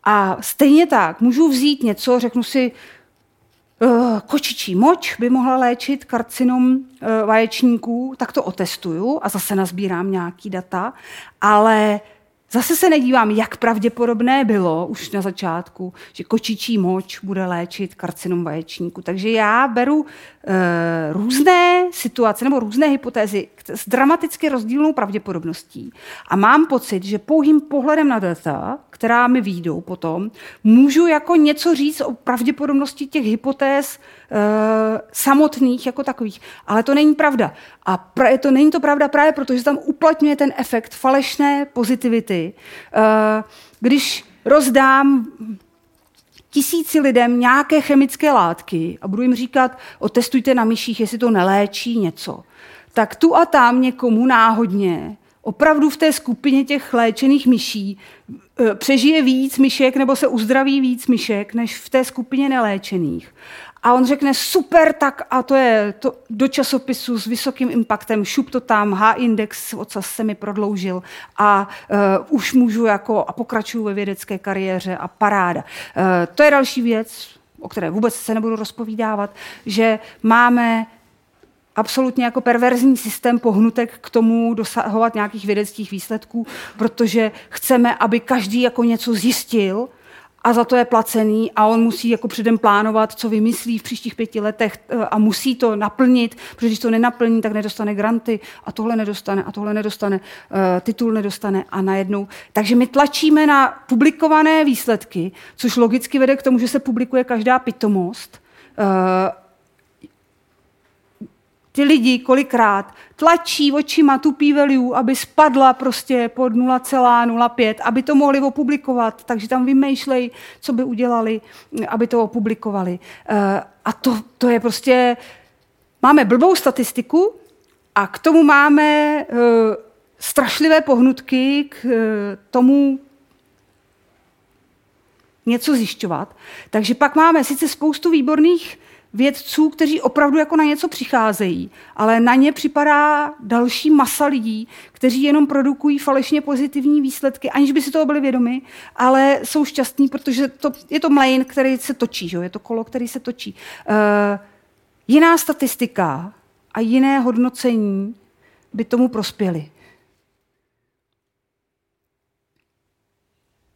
A stejně tak můžu vzít něco, řeknu si, uh, kočičí moč by mohla léčit karcinom uh, vaječníků, tak to otestuju a zase nazbírám nějaký data, ale Zase se nedívám, jak pravděpodobné bylo už na začátku, že kočičí moč bude léčit karcinom vaječníku. Takže já beru e, různé situace nebo různé hypotézy s dramaticky rozdílnou pravděpodobností a mám pocit, že pouhým pohledem na data, která mi výjdou potom, můžu jako něco říct o pravděpodobnosti těch hypotéz e, samotných jako takových. Ale to není pravda. A pra, to není to pravda právě proto, že tam uplatňuje ten efekt falešné pozitivity. E, když rozdám tisíci lidem nějaké chemické látky a budu jim říkat, otestujte na myších, jestli to neléčí něco, tak tu a tam někomu náhodně opravdu v té skupině těch léčených myší e, přežije víc myšek nebo se uzdraví víc myšek, než v té skupině neléčených. A on řekne, super, tak a to je to do časopisu s vysokým impactem, šup to tam, H-index ocas se mi prodloužil a uh, už můžu jako a pokračuju ve vědecké kariéře a paráda. Uh, to je další věc, o které vůbec se nebudu rozpovídávat, že máme absolutně jako perverzní systém pohnutek k tomu dosahovat nějakých vědeckých výsledků, protože chceme, aby každý jako něco zjistil, a za to je placený a on musí jako předem plánovat, co vymyslí v příštích pěti letech eh, a musí to naplnit, protože když to nenaplní, tak nedostane granty a tohle nedostane a tohle nedostane, eh, titul nedostane a najednou. Takže my tlačíme na publikované výsledky, což logicky vede k tomu, že se publikuje každá pitomost eh, ty lidi kolikrát tlačí očima tu p-value, aby spadla prostě pod 0,05, aby to mohli opublikovat, takže tam vymýšlej, co by udělali, aby to opublikovali. Eh, a to, to je prostě... Máme blbou statistiku a k tomu máme eh, strašlivé pohnutky k eh, tomu něco zjišťovat. Takže pak máme sice spoustu výborných vědců, kteří opravdu jako na něco přicházejí, ale na ně připadá další masa lidí, kteří jenom produkují falešně pozitivní výsledky, aniž by si toho byli vědomi, ale jsou šťastní, protože to, je to mlejn, který se točí, že? je to kolo, který se točí. Uh, jiná statistika a jiné hodnocení by tomu prospěly.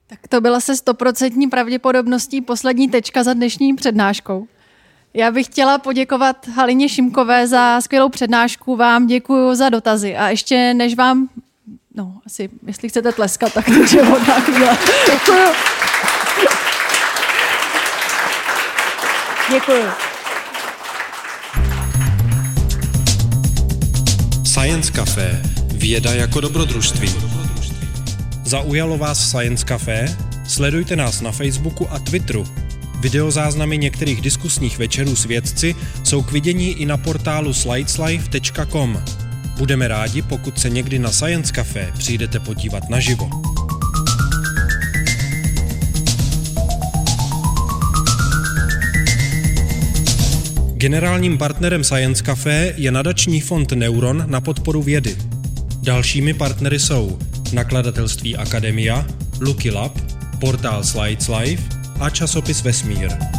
Tak to byla se stoprocentní pravděpodobností poslední tečka za dnešní přednáškou. Já bych chtěla poděkovat Halině Šimkové za skvělou přednášku, vám děkuji za dotazy a ještě než vám, no asi, jestli chcete tleskat, tak to je hodná chvíle. Děkuji. Děkuji. Science Café. Věda jako dobrodružství. Zaujalo vás Science Café? Sledujte nás na Facebooku a Twitteru Videozáznamy některých diskusních večerů s vědci jsou k vidění i na portálu slideslife.com. Budeme rádi, pokud se někdy na Science Café přijdete podívat naživo. Generálním partnerem Science Café je nadační fond Neuron na podporu vědy. Dalšími partnery jsou nakladatelství Akademia, Lucky Lab, portál Slides Life, a časopis Vesmír.